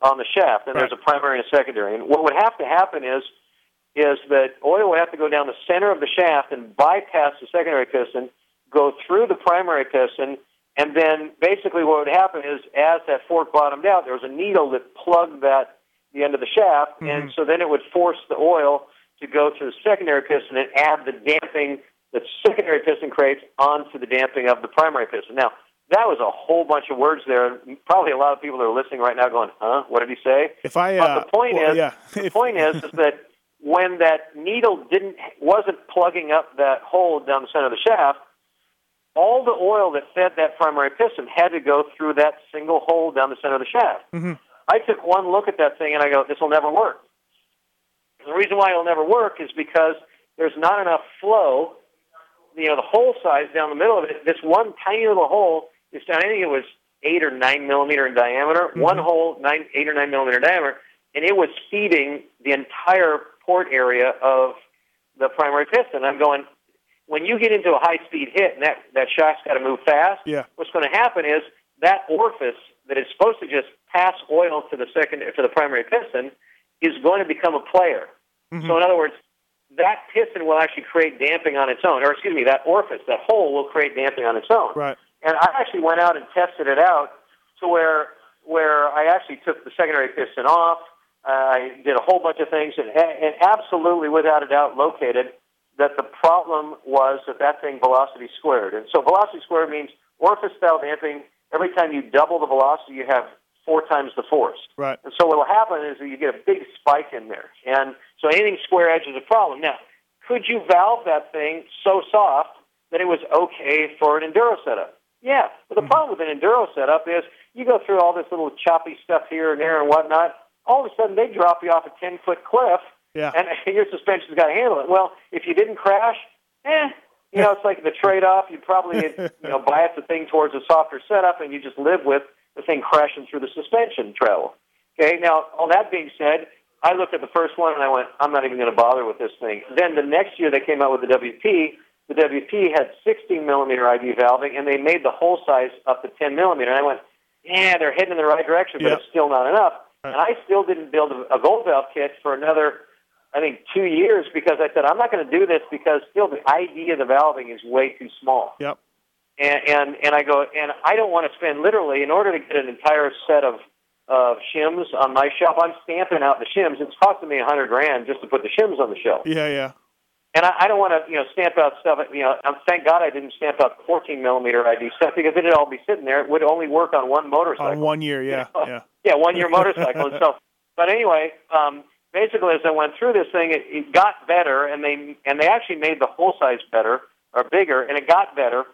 on the shaft, and there's a primary and a secondary. And what would have to happen is is that oil would have to go down the center of the shaft and bypass the secondary piston, go through the primary piston, and then basically what would happen is as that fork bottomed out, there was a needle that plugged that the end of the shaft, and Mhm. so then it would force the oil to go through the secondary piston and add the damping that secondary piston creates onto the damping of the primary piston. Now, that was a whole bunch of words there. Probably a lot of people that are listening right now going, "Huh? What did he say?" If I, But uh, the point well, is, yeah. the point is, is that when that needle didn't wasn't plugging up that hole down the center of the shaft, all the oil that fed that primary piston had to go through that single hole down the center of the shaft. Mhm. I took one look at that thing and I go, "This will never work." The reason why it'll never work is because there's not enough flow. You know, the hole size down the middle of it. This one tiny little hole is down. I think it was eight or nine millimeter in diameter. One hole, nine, eight or nine millimeter diameter, and it was feeding the entire port area of the primary piston. I'm going. When you get into a high speed hit and that that shaft's got to move fast, Yeah. what's going to happen is that orifice that is supposed to just pass oil to the second to the primary piston is going to become a player. Mhm. So in other words, that piston will actually create damping on its own, or excuse me, that orifice, that hole will create damping on its own. Right. And I actually went out and tested it out to where where I actually took the secondary piston off. Uh, I did a whole bunch of things, and, and absolutely, without a doubt, located that the problem was that that thing velocity squared. And so velocity squared means orifice style damping. Every time you double the velocity, you have four times the force. Right. And so what will happen is that you get a big spike in there. And so anything square edge is a problem. Now, could you valve that thing so soft that it was okay for an enduro setup? Yeah. But the mm-hmm. problem with an enduro setup is you go through all this little choppy stuff here and there and whatnot. All of a sudden, they drop you off a 10 foot cliff, Yeah. and your suspension's got to handle it. Well, if you didn't crash, eh, you know, it's like the trade off. You'd probably, you know, bias the thing towards a softer setup, and you just live with the thing crashing through the suspension travel. Okay, now, all that being said, I looked at the first one and I went, I'm not even going to bother with this thing. Then the next year they came out with the WP. The WP had 16 millimeter ID valving, and they made the hole size up to 10 millimeter. And I went, yeah, they're heading in the right direction, but Yep. it's still not enough. Right. And I still didn't build a, a gold valve kit for another, I think, two years because I said, I'm not going to do this because still the ID of the valving is way too small Yep. and and and I go and I don't want to spend literally in order to get an entire set of of shims on my shelf. I'm stamping out the shims. It's costing me a hundred grand just to put the shims on the shelf. Yeah. Yeah. and I, I don't want to, you know, stamp out stuff. You know, um, thank God I didn't stamp out 14 millimeter ID stuff because it'd all be sitting there. It would only work on one motorcycle. On one year, yeah, yeah, yeah, one year motorcycle. and so, but anyway, um, basically, as I went through this thing, it, it got better, and they and they actually made the hole size better or bigger, and it got better.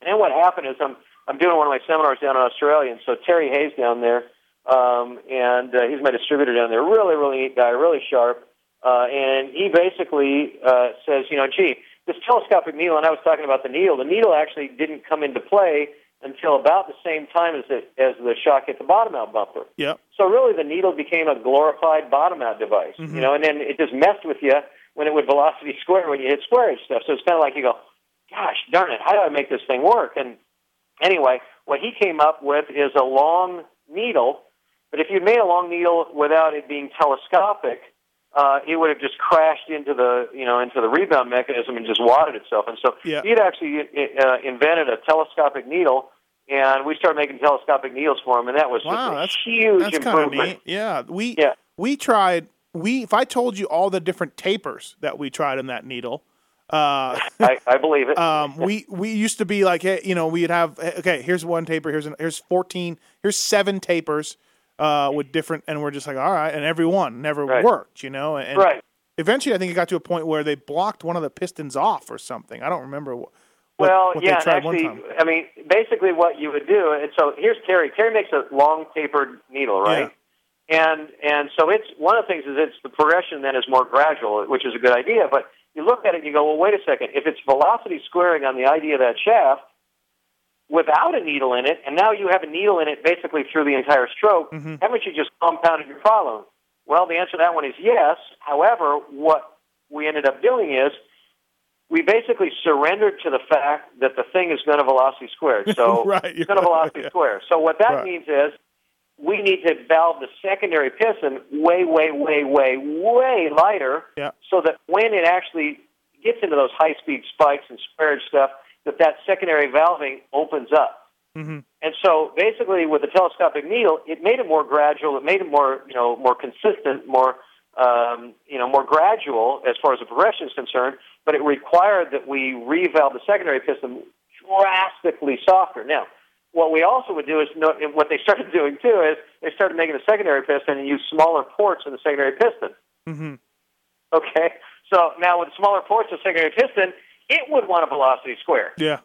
And then what happened is I'm I'm doing one of my seminars down in Australia, and so Terry Hayes down there, um, and uh, he's my distributor down there. Really, really neat guy, really sharp. Uh, and he basically uh, says, you know, gee, this telescopic needle, and I was talking about the needle. The needle actually didn't come into play until about the same time as the, as the shock hit the bottom out bumper. Yep. So really, the needle became a glorified bottom out device. Mm-hmm. You know, and then it just messed with you when it would velocity square when you hit square and stuff. So it's kind of like you go, gosh darn it, how do I make this thing work? And anyway, what he came up with is a long needle. But if you made a long needle without it being telescopic, uh, it would have just crashed into the you know into the rebound mechanism and just wadded itself. And so Yeah. he'd actually uh, invented a telescopic needle, and we started making telescopic needles for him, and that was Wow, just a that's huge that's improvement. neat. Yeah, we Yeah. we tried. We if I told you all the different tapers that we tried in that needle, uh, I, I believe it. um, we we used to be like, hey, you know, we'd have okay, here's one taper, here's an, here's fourteen, here's seven tapers, uh, with different, and we're just like, all right, and every one never Right. worked, you know, and right. eventually I think it got to a point where they blocked one of the pistons off or something. I don't remember what. Well, what yeah, they tried actually, one time. I mean, basically what you would do, and so here's Terry. Terry makes a long tapered needle, right? And and so it's one of the things is it's the progression then is more gradual, which is a good ID. But you look at it and you go, well, wait a second. If it's velocity squaring on the idea of that shaft without a needle in it, and now you have a needle in it basically through the entire stroke, Mhm. haven't you just compounded your problem? Well, the answer to that one is yes. However, what we ended up doing is we basically surrendered to the fact that the thing is going to velocity squared. So Right, it's going to velocity yeah. square. So what that Right. means is we need to valve the secondary piston way, way, way, way, way lighter Yeah. so that when it actually gets into those high speed spikes and squared stuff, that that secondary valving opens up. hmm And so basically with the telescopic needle, it made it more gradual, it made it more, you know, more consistent, more um, you know, more gradual as far as the progression is concerned, but it required that we revalve the secondary piston drastically softer. Now, what we also would do is no, what they started doing too is they started making the secondary piston and use smaller ports in the secondary piston. hmm Okay, so now with smaller ports of secondary piston, it would want a velocity square. Yeah.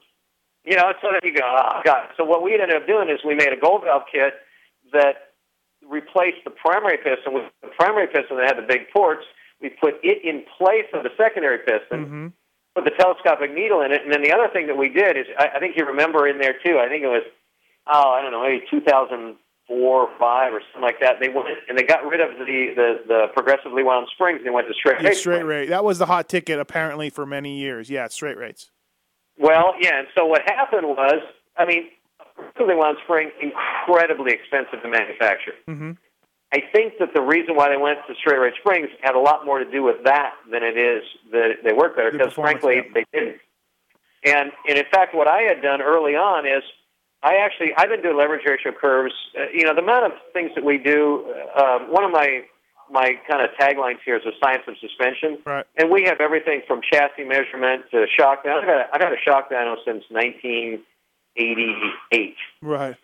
You know, so then you go, oh, God. So what we ended up doing is we made a gold valve kit that replaced the primary piston with the primary piston that had the big ports. We put it in place of the secondary piston, hmm put the telescopic needle in it, and then the other thing that we did is, I, I think you remember in there too. I think it was, oh, I don't know, maybe 2004 or five or something like that. They went and they got rid of the the, the progressively wound springs and they went to straight Yeah, rate straight rate. That was the hot ticket apparently for many years. Yeah, straight rates. Well, yeah, and so what happened was, I mean, progressively wound spring incredibly expensive to manufacture. hmm I think that the reason why they went to straight rate springs had a lot more to do with that than it is that they work better because frankly yeah. they didn't. And and in fact, what I had done early on is I actually I've been doing leverage ratio curves. Uh, you know, the amount of things that we do. Uh, one of my my kind of taglines here is the science of suspension. Right. And we have everything from chassis measurement to shock dyno. I've had, I've had a shock dyno since 1988. Right. You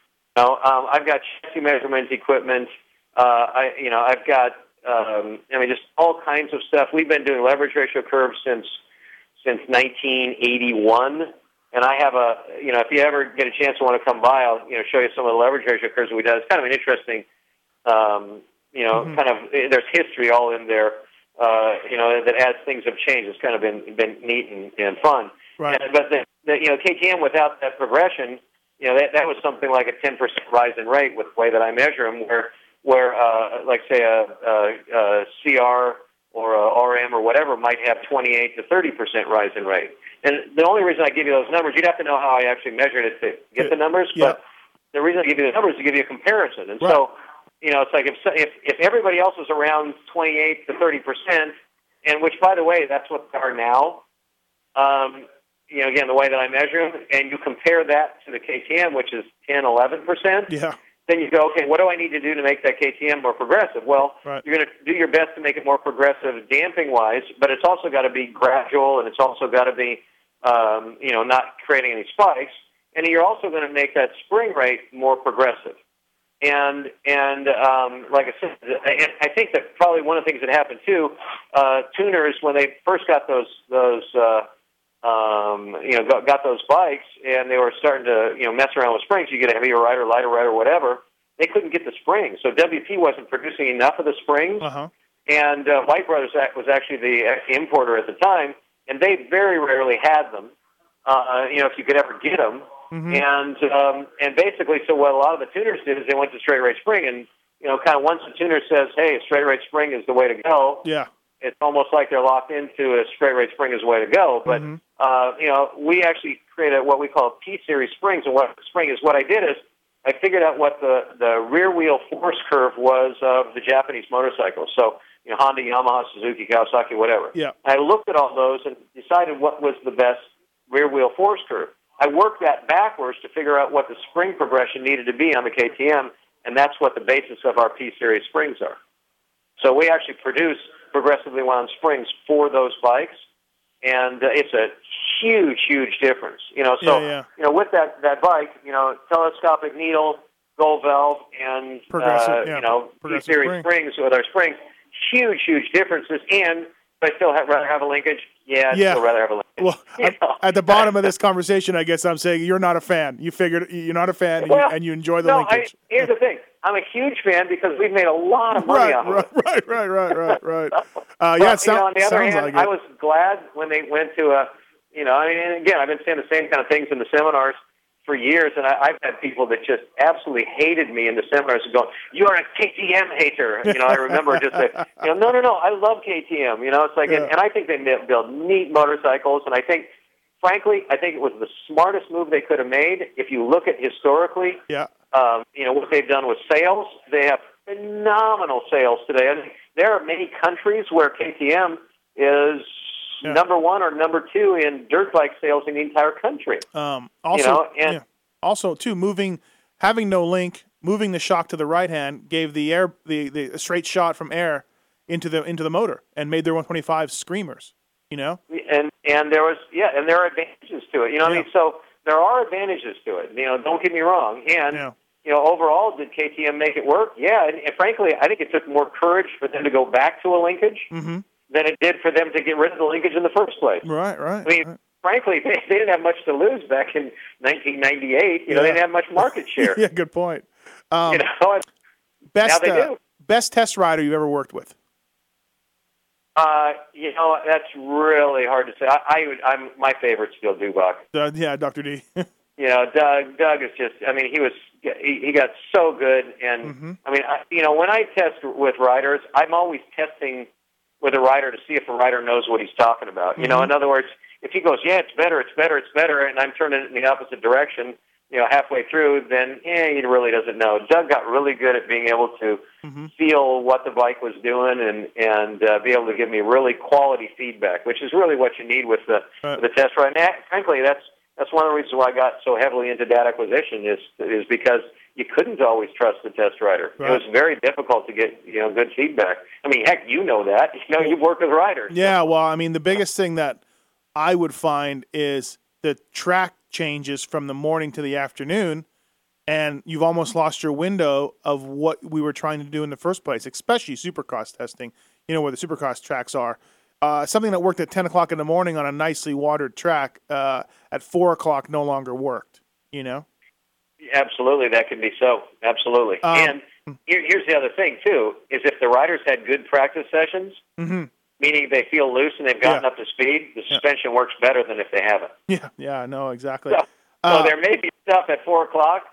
know, um, I've got chassis measurement equipment. Uh, I, you know, I've got, um, I mean, just all kinds of stuff. We've been doing leverage ratio curves since since 1981, and I have a, you know, if you ever get a chance to want to come by, I'll, you know, show you some of the leverage ratio curves we did. It's kind of an interesting, um, you know, Mhm. kind of. There's history all in there, uh, you know, that as things have changed, it's kind of been been neat and, and fun. Right. And- but the, the, you know, KTM without that progression, you know, that that was something like a 10% rise in rate with the way that I measure them, where where uh, like say a, a, a CR or a RM or whatever might have 28 to 30% rise in rate. And the only reason I give you those numbers, you'd have to know how I actually measured it to get the numbers, Yeah. but the reason I give you the numbers is to give you a comparison. And so, you know, it's like if if if everybody else is around 28 to 30%, and which by the way, that's what they are now. Um, you know, again, the way that I measure them, and you compare that to the KTM, which is 10, 11 percent. Yeah. Then you go, okay, what do I need to do to make that KTM more progressive? Well, Right. you're going to do your best to make it more progressive damping wise, but it's also got to be gradual and it's also got to be, um, you know, not creating any spikes. And you're also going to make that spring rate more progressive. And and um, like I said, and I think that probably one of the things that happened too, uh, tuners when they first got those those uh, um, you know got, got those bikes and they were starting to you know mess around with springs. You get a heavier rider, lighter rider, whatever. They couldn't get the springs, so WP wasn't producing enough of the springs. Uh huh. And uh, White Brothers was actually the importer at the time, and they very rarely had them. Uh, you know, if you could ever get them. And um, and basically, so what a lot of the tuners did is they went to straight rate spring, and you know, kind of once the tuner says, "Hey, straight rate spring is the way to go," Yeah. It's almost like they're locked into a straight rate spring is the way to go. But Mhm. uh, you know, we actually created what we call P series springs, and what spring is. What I did is I figured out what the the rear wheel force curve was of the Japanese motorcycles. So you know, Honda, Yamaha, Suzuki, Kawasaki, whatever. Yeah. I looked at all those and decided what was the best rear wheel force curve. I worked that backwards to figure out what the spring progression needed to be on the KTM, and that's what the basis of our P series springs are. So we actually produce progressively wound springs for those bikes, and uh, it's a huge, huge difference. You know, so Yeah, yeah. you know with that that bike, you know, telescopic needle, gold valve, and uh, yeah, you know series spring. springs with our springs, huge, huge differences. And but I still have, rather have a linkage. Yeah, I'd Yeah. still rather have a linkage. Well, You at, know? at the bottom of this conversation, I guess I'm saying you're not a fan. You figured you're not a fan, and, you, and you enjoy the no, linkage. I, here's the thing. I'm a huge fan because we've made a lot of money right, off of right, it. right, right, right, right, right. Uh, But, yeah, it you know, on the other hand, like I was glad when they went to a, you know, I mean, and again, I've been saying the same kind of things in the seminars for years, and I, I've had people that just absolutely hated me in the seminars and going, "You are a KTM hater." You know, I remember just, a, you know, no, no, no, I love KTM. You know, it's like, and, Yeah. and I think they build neat motorcycles, and I think, frankly, I think it was the smartest move they could have made. If you look at historically, yeah, um, you know what they've done with sales. They have phenomenal sales today. I mean, there are many countries where KTM is Yeah. number one or number two in dirt bike sales in the entire country. Um, also, know, and- yeah. also too moving, having no link, moving the shock to the right hand gave the air the, the straight shot from air into the into the motor and made their 125 screamers. You know, And and there was yeah, and there are advantages to it. You know, what I mean, so there are advantages to it. You know, don't get me wrong. And Yeah. you know, overall, did KTM make it work? Yeah, and, and frankly, I think it took more courage for them to go back to a linkage Mhm. than it did for them to get rid of the linkage in the first place. right, right. I mean, right. frankly, they, they didn't have much to lose back in 1998. You know, Yeah. they didn't have much market share. yeah, good point. Um, You know, best uh, best test rider you've ever worked with. Uh, you know, that's really hard to say. I, I would, I'm my favorite's still Dubach. Uh, yeah, Doctor D. You know, Doug. Doug is just. I mean, he was. He, he got so good, and Mm-hmm. I mean, I, you know, when I test with riders, I'm always testing with a rider to see if a rider knows what he's talking about. You know, Mm-hmm. in other words, if he goes, "Yeah, it's better, it's better, it's better," and I'm turning it in the opposite direction, you know, halfway through, then eh, he really doesn't know. Doug got really good at being able to Mm-hmm. feel what the bike was doing and and uh, be able to give me really quality feedback, which is really what you need with the Right. with the test ride. And that- frankly, that's that's one of the reasons why I got so heavily into data acquisition is is because you couldn't always trust the test rider. Right. It was very difficult to get you know good feedback. I mean, heck, you know that. You know, you've worked with riders. Yeah, well, I mean, the biggest thing that I would find is the track changes from the morning to the afternoon, and you've almost lost your window of what we were trying to do in the first place, especially supercross testing, you know, where the supercross tracks are. Uh, something that worked at 10 o'clock in the morning on a nicely watered track uh, at 4 o'clock no longer worked, you know? Absolutely, that can be so. Absolutely. Um, and here, here's the other thing too: is if the riders had good practice sessions, Mhm. Meaning they feel loose and they've gotten Yeah. up to speed, the suspension works better than if they haven't. Yeah, yeah, no, exactly. So, Uh, so there may be stuff at four o'clock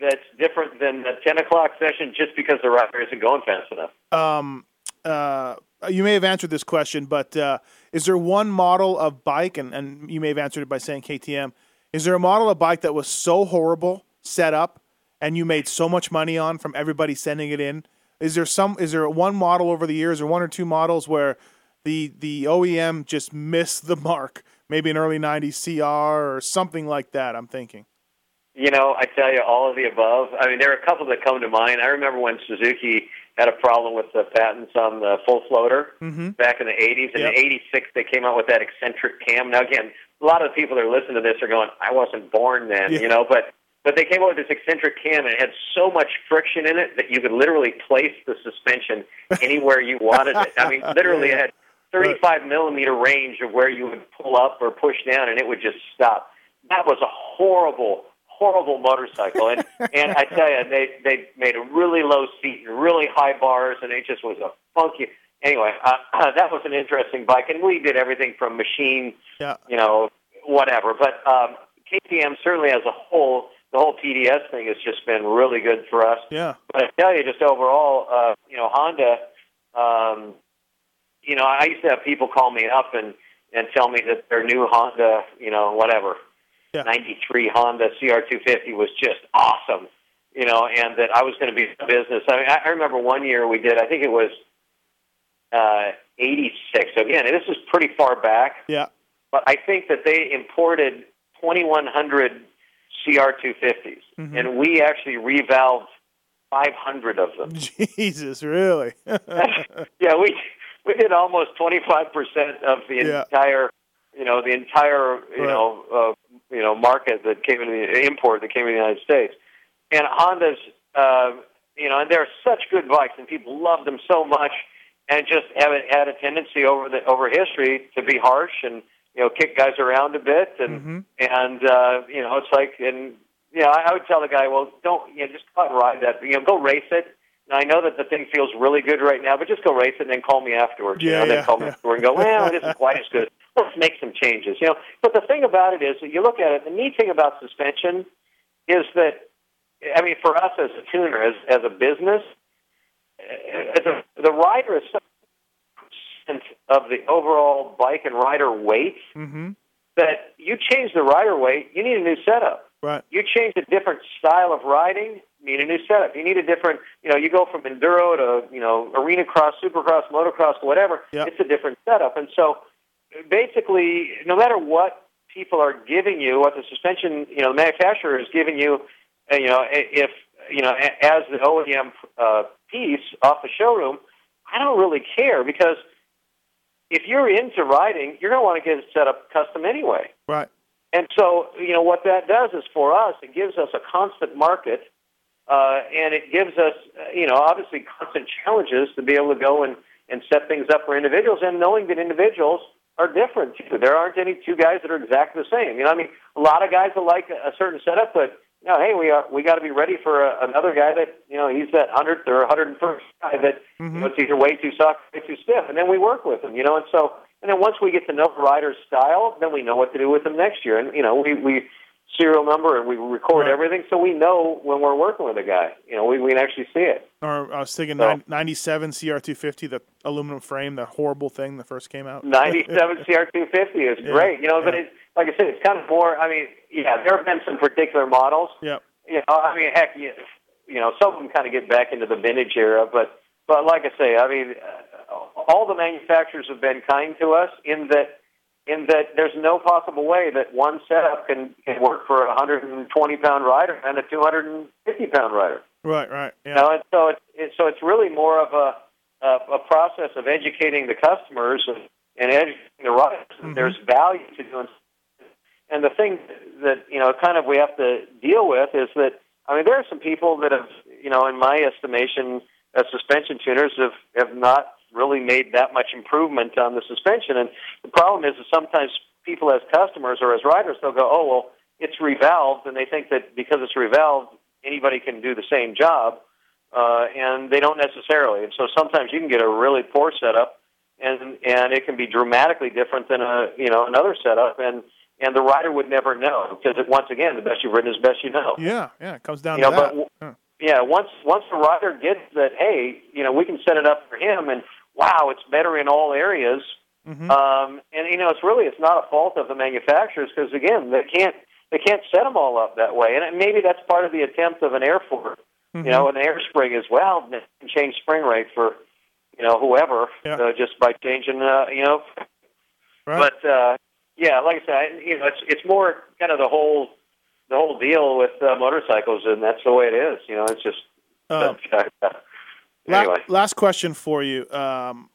that's different than the ten o'clock session just because the rider isn't going fast enough. um, uh, you may have answered this question, but uh, is there one model of bike, and, and you may have answered it by saying KTM, is there a model of bike that was so horrible set up and you made so much money on from everybody sending it in? Is there some? Is there one model over the years, or one or two models where the the OEM just missed the mark? Maybe an early '90s CR or something like that. I'm thinking. You know, I tell you, all of the above. I mean, there are a couple that come to mind. I remember when Suzuki had a problem with the patents on the full floater Mhm. back in the 80s. In Yep. '86, they came out with that eccentric cam. Now, again, a lot of the people that are listening to this are going, "I wasn't born then," Yeah. you know. But but they came out with this eccentric cam, and it had so much friction in it that you could literally place the suspension anywhere you wanted it. I mean, literally, it had 35 millimeter range of where you would pull up or push down, and it would just stop. That was a horrible, horrible motorcycle. And and I tell you, they they made a really low seat and really high bars, and it just was a funky. Anyway, uh, that was an interesting bike, and we did everything from machine, Yeah. you know, whatever. But um, KTM certainly as a whole, the whole PDS thing has just been really good for us. Yeah. But I tell you, just overall, uh, you know, Honda. Um, you know, I used to have people call me up and and tell me that their new Honda, you know, whatever, Yeah. '93 Honda CR250 was just awesome. You know, and that I was going to be in business. I mean, I I remember one year we did. I think it was uh, '86. So again, this is pretty far back Yeah. but I think that they imported 2,100 CR250s, Mhm. and we actually revalved 500 of them. Jesus, really? yeah, we we did almost 25 percent of the Yeah. entire, you know, the entire, you Right. know, uh, you know, market that came into the import that came in the United States, and Hondas, uh, you know, and they're such good bikes, and people love them so much, and just have had a tendency over the over history to be harsh and you know kick guys around a bit, and Mhm. and uh, you know, it's like, and you know, I, I would tell the guy, well, don't you know, just go out and ride that, you know, go race it. Now I know that the thing feels really good right now, but just go race it and then call me afterwards. you Yeah, know, yeah, then call me yeah. afterward and go, well, it isn't quite as good. Let's make some changes. You know, but the thing about it is, that you look at it. The neat thing about suspension is that, I mean, for us as a tuner, as as a business, uh, the the rider is such percent of the overall bike and rider weight mm-hmm. that you change the rider weight, you need a new setup. Right. You change a different style of riding, you need a new setup. You need a different, you know, you go from enduro to, you know, arena cross, supercross, motocross, whatever. Yep. It's a different setup. And so basically, no matter what people are giving you, what the suspension, you know, the manufacturer is giving you, uh, you know, if, you know, as the OEM uh, piece off the showroom, I don't really care because if you're into riding, you're going to want to get it set up custom anyway. Right. And so, you know, what that does is for us, it gives us a constant market, uh, and it gives us, uh, you know, obviously constant challenges to be able to go and, and set things up for individuals, and knowing that individuals are different too. There aren't any two guys that are exactly the same. You know, I mean, a lot of guys will like a, certain setup, but you know, hey, we are we got to be ready for a, another guy that you know he's that hundredth or hundred and first guy that you know, it's either way too soft, way too stiff, and then we work with him. You know, and so and then once we get to know the rider's style, then we know what to do with them next year. And you know, we we serial number and we record Right. everything, so we know when we're working with a guy. You know, we we can actually see it. Or I was thinking So- 97 CR250, the aluminum frame, the horrible thing that first came out. 97 CR250 is Yeah, great. You know, but yeah. it, like I said, it's kind of more. I mean, yeah, there have been some particular models. Yeah. You know, I mean, heck, you, you know, some of them kind of get back into the vintage era, but but like I say, I mean, uh, all the manufacturers have been kind to us in that in that there's no possible way that one setup can, can work for a 120 pound rider and a 250 pound rider. Right, right. Yeah. You know, and so it's it, so it's really more of a a, a process of educating the customers and, and educating the riders. that mm-hmm. There's value to doing. And the thing that you know, kind of we have to deal with is that I mean, there are some people that have, you know, in my estimation, as suspension tuners have have not really made that much improvement on the suspension. And the problem is that sometimes people, as customers or as riders, they'll go, "Oh, well, it's revalved," and they think that because it's revalved, anybody can do the same job, uh, and they don't necessarily. And so sometimes you can get a really poor setup, and and it can be dramatically different than a you know another setup, and and the rider would never know because it, once again, the best you've ridden is the best you know. Yeah, yeah. It comes down You to know, that. but Huh. Yeah, once once the rider gets that, hey, you know, we can set it up for him, and wow, it's better in all areas. Mhm. Um, and you know, it's really it's not a fault of the manufacturers because again, they can't they can't set them all up that way, and maybe that's part of the attempt of an air fork. Mhm. You know, an air spring as well can change spring rate for you know whoever Yeah. uh, just by changing uh, you know. right. But uh, yeah, like I said, you know, it's it's more kind of the whole the whole deal with uh, motorcycles, and that's the way it is. You know, it's just. Um, anyway. La- last question for you. Um,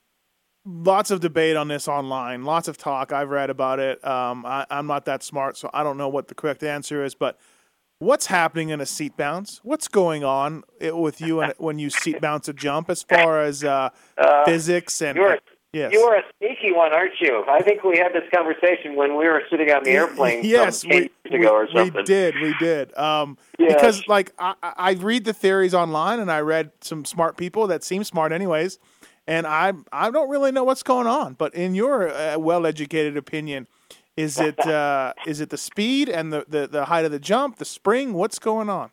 lots of debate on this online. Lots of talk. I've read about it. Um, I, I'm not that smart, so I don't know what the correct answer is. But what's happening in a seat bounce? What's going on with you when you seat bounce a jump, as far as uh, Uh, physics and you're- yes, You are a sneaky one, aren't you? I think we had this conversation when we were sitting on the airplane yes, we, 10 years we, ago or we did, we did. Um, Yes. Because like I, I I read the theories online, and I read some smart people that seem smart, anyways. And I I don't really know what's going on. But in your uh, well-educated opinion, is it uh, is it the speed and the, the the height of the jump, the spring? What's going on?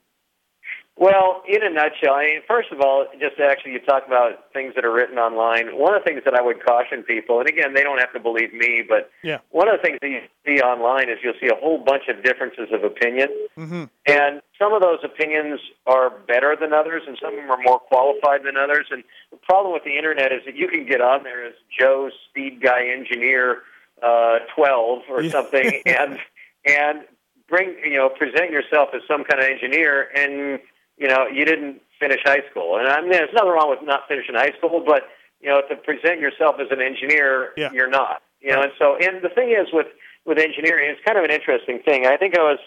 Well, in a nutshell, I mean, first of all, just actually, you talk about things that are written online. One of the things that I would caution people, and again, they don't have to believe me, but Yeah. one of the things that you see online is you'll see a whole bunch of differences of opinion, Mm-hmm. and some of those opinions are better than others, and some of them are more qualified than others. And the problem with the internet is that you can get on there as Joe Speed Guy Engineer uh, 12 or Yeah. something, and and bring you know present yourself as some kind of engineer and you know, you didn't finish high school. And I mean, there's nothing wrong with not finishing high school, but you know, to present yourself as an engineer, Yeah. you're not. You know, and so, and the thing is with with engineering, it's kind of an interesting thing. I think I was,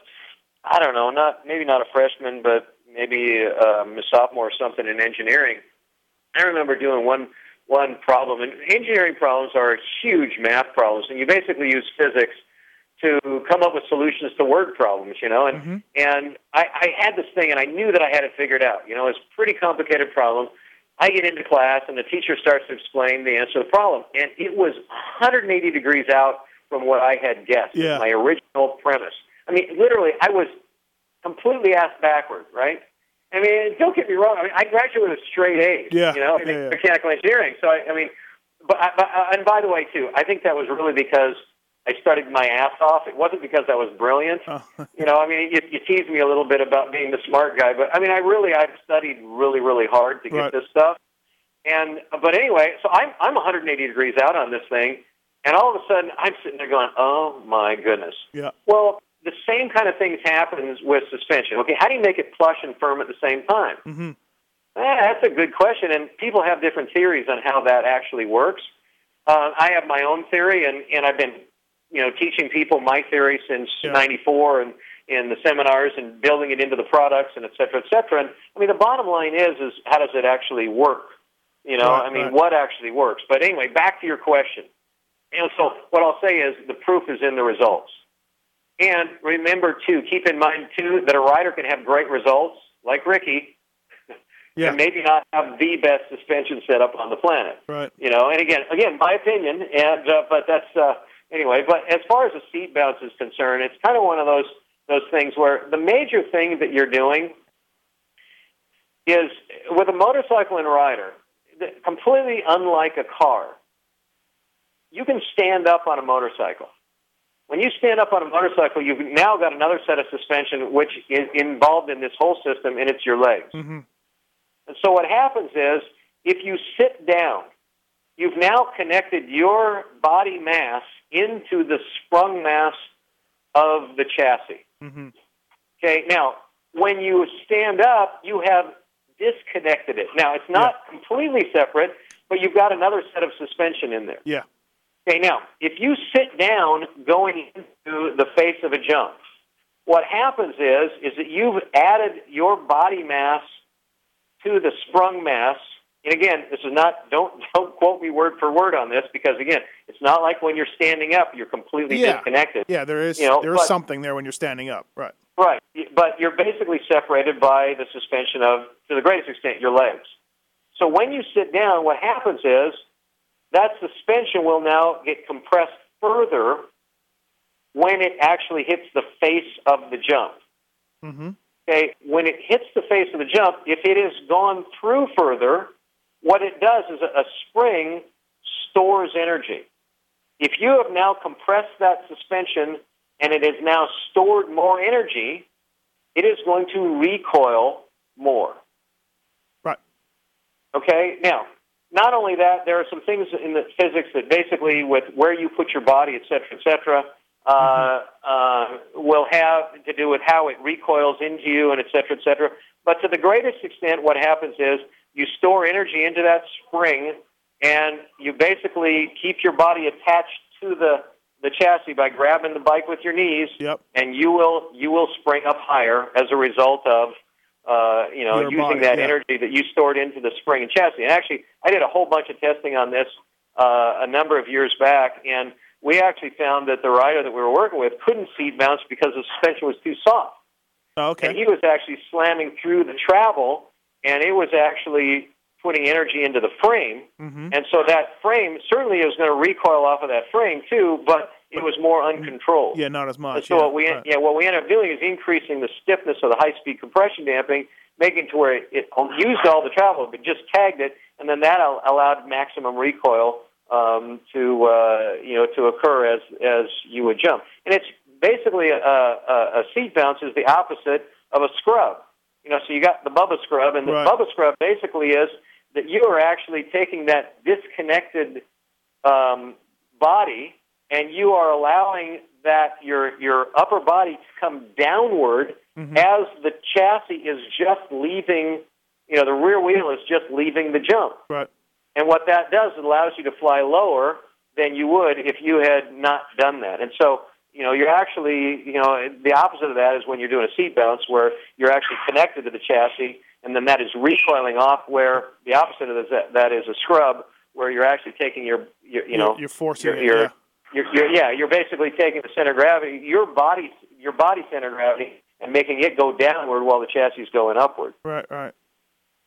I don't know, not maybe not a freshman, but maybe um, a sophomore or something in engineering. I remember doing one one problem, and engineering problems are huge math problems, and you basically use physics to come up with solutions to word problems, you know. And Mhm. and I, I had this thing, and I knew that I had it figured out. You know, it's a pretty complicated problem. I get into class, and the teacher starts to explain the answer to the problem, and it was 180 degrees out from what I had guessed. Yeah. My original premise. I mean, literally, I was completely ass backward, right? I mean, don't get me wrong. I mean, I graduated with a straight A's. Yeah, You know, in yeah, mechanical engineering. So I, I mean, but, I, but uh, and by the way, too, I think that was really because I studied my ass off. It wasn't because I was brilliant. Oh. You know, I mean, you, you tease me a little bit about being the smart guy, but I mean, I really I've studied really really hard to get Right. this stuff. And but anyway, so I'm I'm 180 degrees out on this thing, and all of a sudden I'm sitting there going, "Oh my goodness." Yeah. Well, the same kind of things happens with suspension. Okay, how do you make it plush and firm at the same time? Mm-hmm. Eh, that's a good question, and people have different theories on how that actually works. Uh, I have my own theory, and, and I've been, you know, teaching people my theory since Yeah. '94, and in the seminars, and building it into the products, and et cetera, et cetera. And I mean, the bottom line is, is how does it actually work? You know, Right, I mean, right. what actually works? But anyway, back to your question. And so, what I'll say is, the proof is in the results. And remember, too, keep in mind, too, that a rider can have great results, like Ricky, Yeah. and maybe not have the best suspension setup on the planet. Right. You know, and again, again, my opinion, and uh, but that's uh, anyway. But as far as the seat bounce is concerned, it's kind of one of those those things where the major thing that you're doing is with a motorcycle and rider, completely unlike a car. You can stand up on a motorcycle. When you stand up on a motorcycle, you've now got another set of suspension which is involved in this whole system, and it's your legs. Mm-hmm. And so what happens is, if you sit down, you've now connected your body mass into the sprung mass of the chassis. Mm-hmm. Okay, now, when you stand up, you have disconnected it. Now, it's not completely separate, but you've got another set of suspension in there. Yeah. Okay, now, if you sit down going into the face of a jump, what happens is is that you've added your body mass to the sprung mass. And again, this is not don't don't quote me word for word on this because again, it's not like when you're standing up you're completely Yeah. disconnected. Yeah. There is You know, there is but- something there when you're standing up. Right. Right, but you're basically separated by the suspension of, to the greatest extent, your legs. So when you sit down, what happens is that suspension will now get compressed further when it actually hits the face of the jump. Mm-hmm. Okay, when it hits the face of the jump, if it has gone through further, what it does is a, spring stores energy. If you have now compressed that suspension and it has now stored more energy, it is going to recoil more. Right. Okay, now, not only that, there are some things in the physics that basically, with where you put your body, et cetera, et cetera, uh, uh, will have to do with how it recoils into you, and et cetera, et cetera. But to the greatest extent, what happens is you store energy into that spring, and you basically keep your body attached to the the chassis by grabbing the bike with your knees, Yep. and you will you will spring up higher as a result of uh, you know Your using body, that yeah. energy that you stored into the spring and chassis. And actually, I did a whole bunch of testing on this uh, a number of years back, and we actually found that the rider that we were working with couldn't seat bounce because the suspension was too soft. Oh, okay. And he was actually slamming through the travel, and it was actually putting energy into the frame. Mhm. And so that frame certainly is going to recoil off of that frame too, but it was more uncontrolled. yeah, not as And much. so yeah. what we Right. yeah what we ended up doing is increasing the stiffness of the high speed compression damping, making it to where it, it used all the travel but just tagged it, and then that allowed maximum recoil um, to uh, you know to occur as as you would jump. And it's basically a, a, a seat bounce is the opposite of a scrub. You know, so you got the Bubba scrub, and the Right. Bubba scrub basically is that you are actually taking that disconnected um, body and you are allowing that your your upper body to come downward Mhm. as the chassis is just leaving. You know, the rear wheel is just leaving the jump, Right. and what that does, it allows you to fly lower than you would if you had not done that. And so, you know, you're actually, you know, the opposite of that is when you're doing a seat bounce, where you're actually connected to the chassis, and then that is recoiling off. Where the opposite of that, that is a scrub, where you're actually taking your, your you know, you're, you're forcing your, it. your, yeah. you're, you're, yeah, you're basically taking the center of gravity, your body, your body center of gravity, and making it go downward while the chassis is going upward. Right. Right.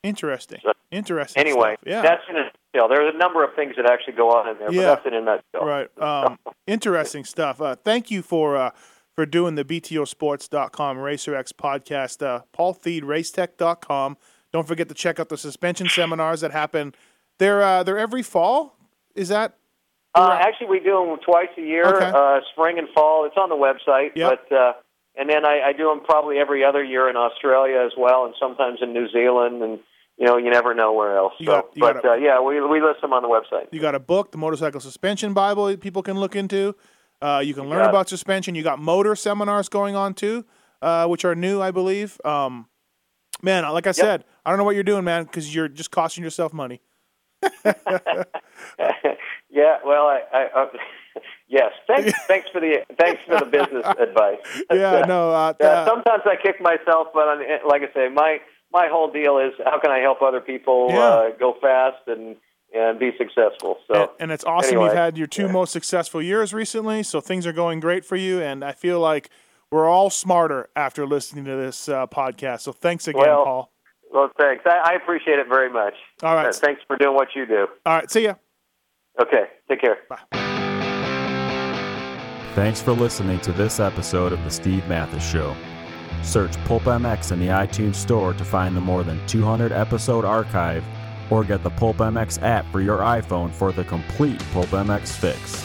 Interesting. So- Interesting. Anyway, stuff. Yeah. that's in a nutshell. There's a number of things that actually go on in there, Yeah. but that's in a nutshell. Right. Um, interesting stuff. Uh, thank you for uh, for doing the BTOsports.com RacerX podcast. Uh, Paul Thede, Racetech.com. Don't forget to check out the suspension seminars that happen. They're uh, they're every fall. Is that Uh, actually, we do them twice a year, Okay. uh, spring and fall. It's on the website, Yep. but uh, and then I, I do them probably every other year in Australia as well, and sometimes in New Zealand, and you know, you never know where else. So, got- but a- uh, yeah, we we list them on the website. you got a book, the Motorcycle Suspension Bible, that people can look into. Uh, you can learn about suspension. You got motor seminars going on too, uh, which are new, I believe. Um, man, like I said, I don't know what you're doing, man, because you're just costing yourself money. yeah, well, I, I uh, yes, thanks, thanks for the thanks for the business advice. Yeah, no, uh, Yeah, uh, sometimes I kick myself, but on, like I say, my my whole deal is how can I help other people Yeah. uh, go fast and and be successful. So and, and it's awesome anyway, you've had your two yeah. most successful years recently, so things are going great for you. And I feel like we're all smarter after listening to this uh, podcast. So thanks again, Well, Paul. Well, thanks. I, I appreciate it very much. All right. Uh, thanks for doing what you do. All right, see ya. Okay, take care. Bye. Thanks for listening to this episode of The Steve Matthes Show. Search Pulp MX in the iTunes Store to find the more than 200 episode archive or get the Pulp MX app for your iPhone for the complete Pulp MX fix.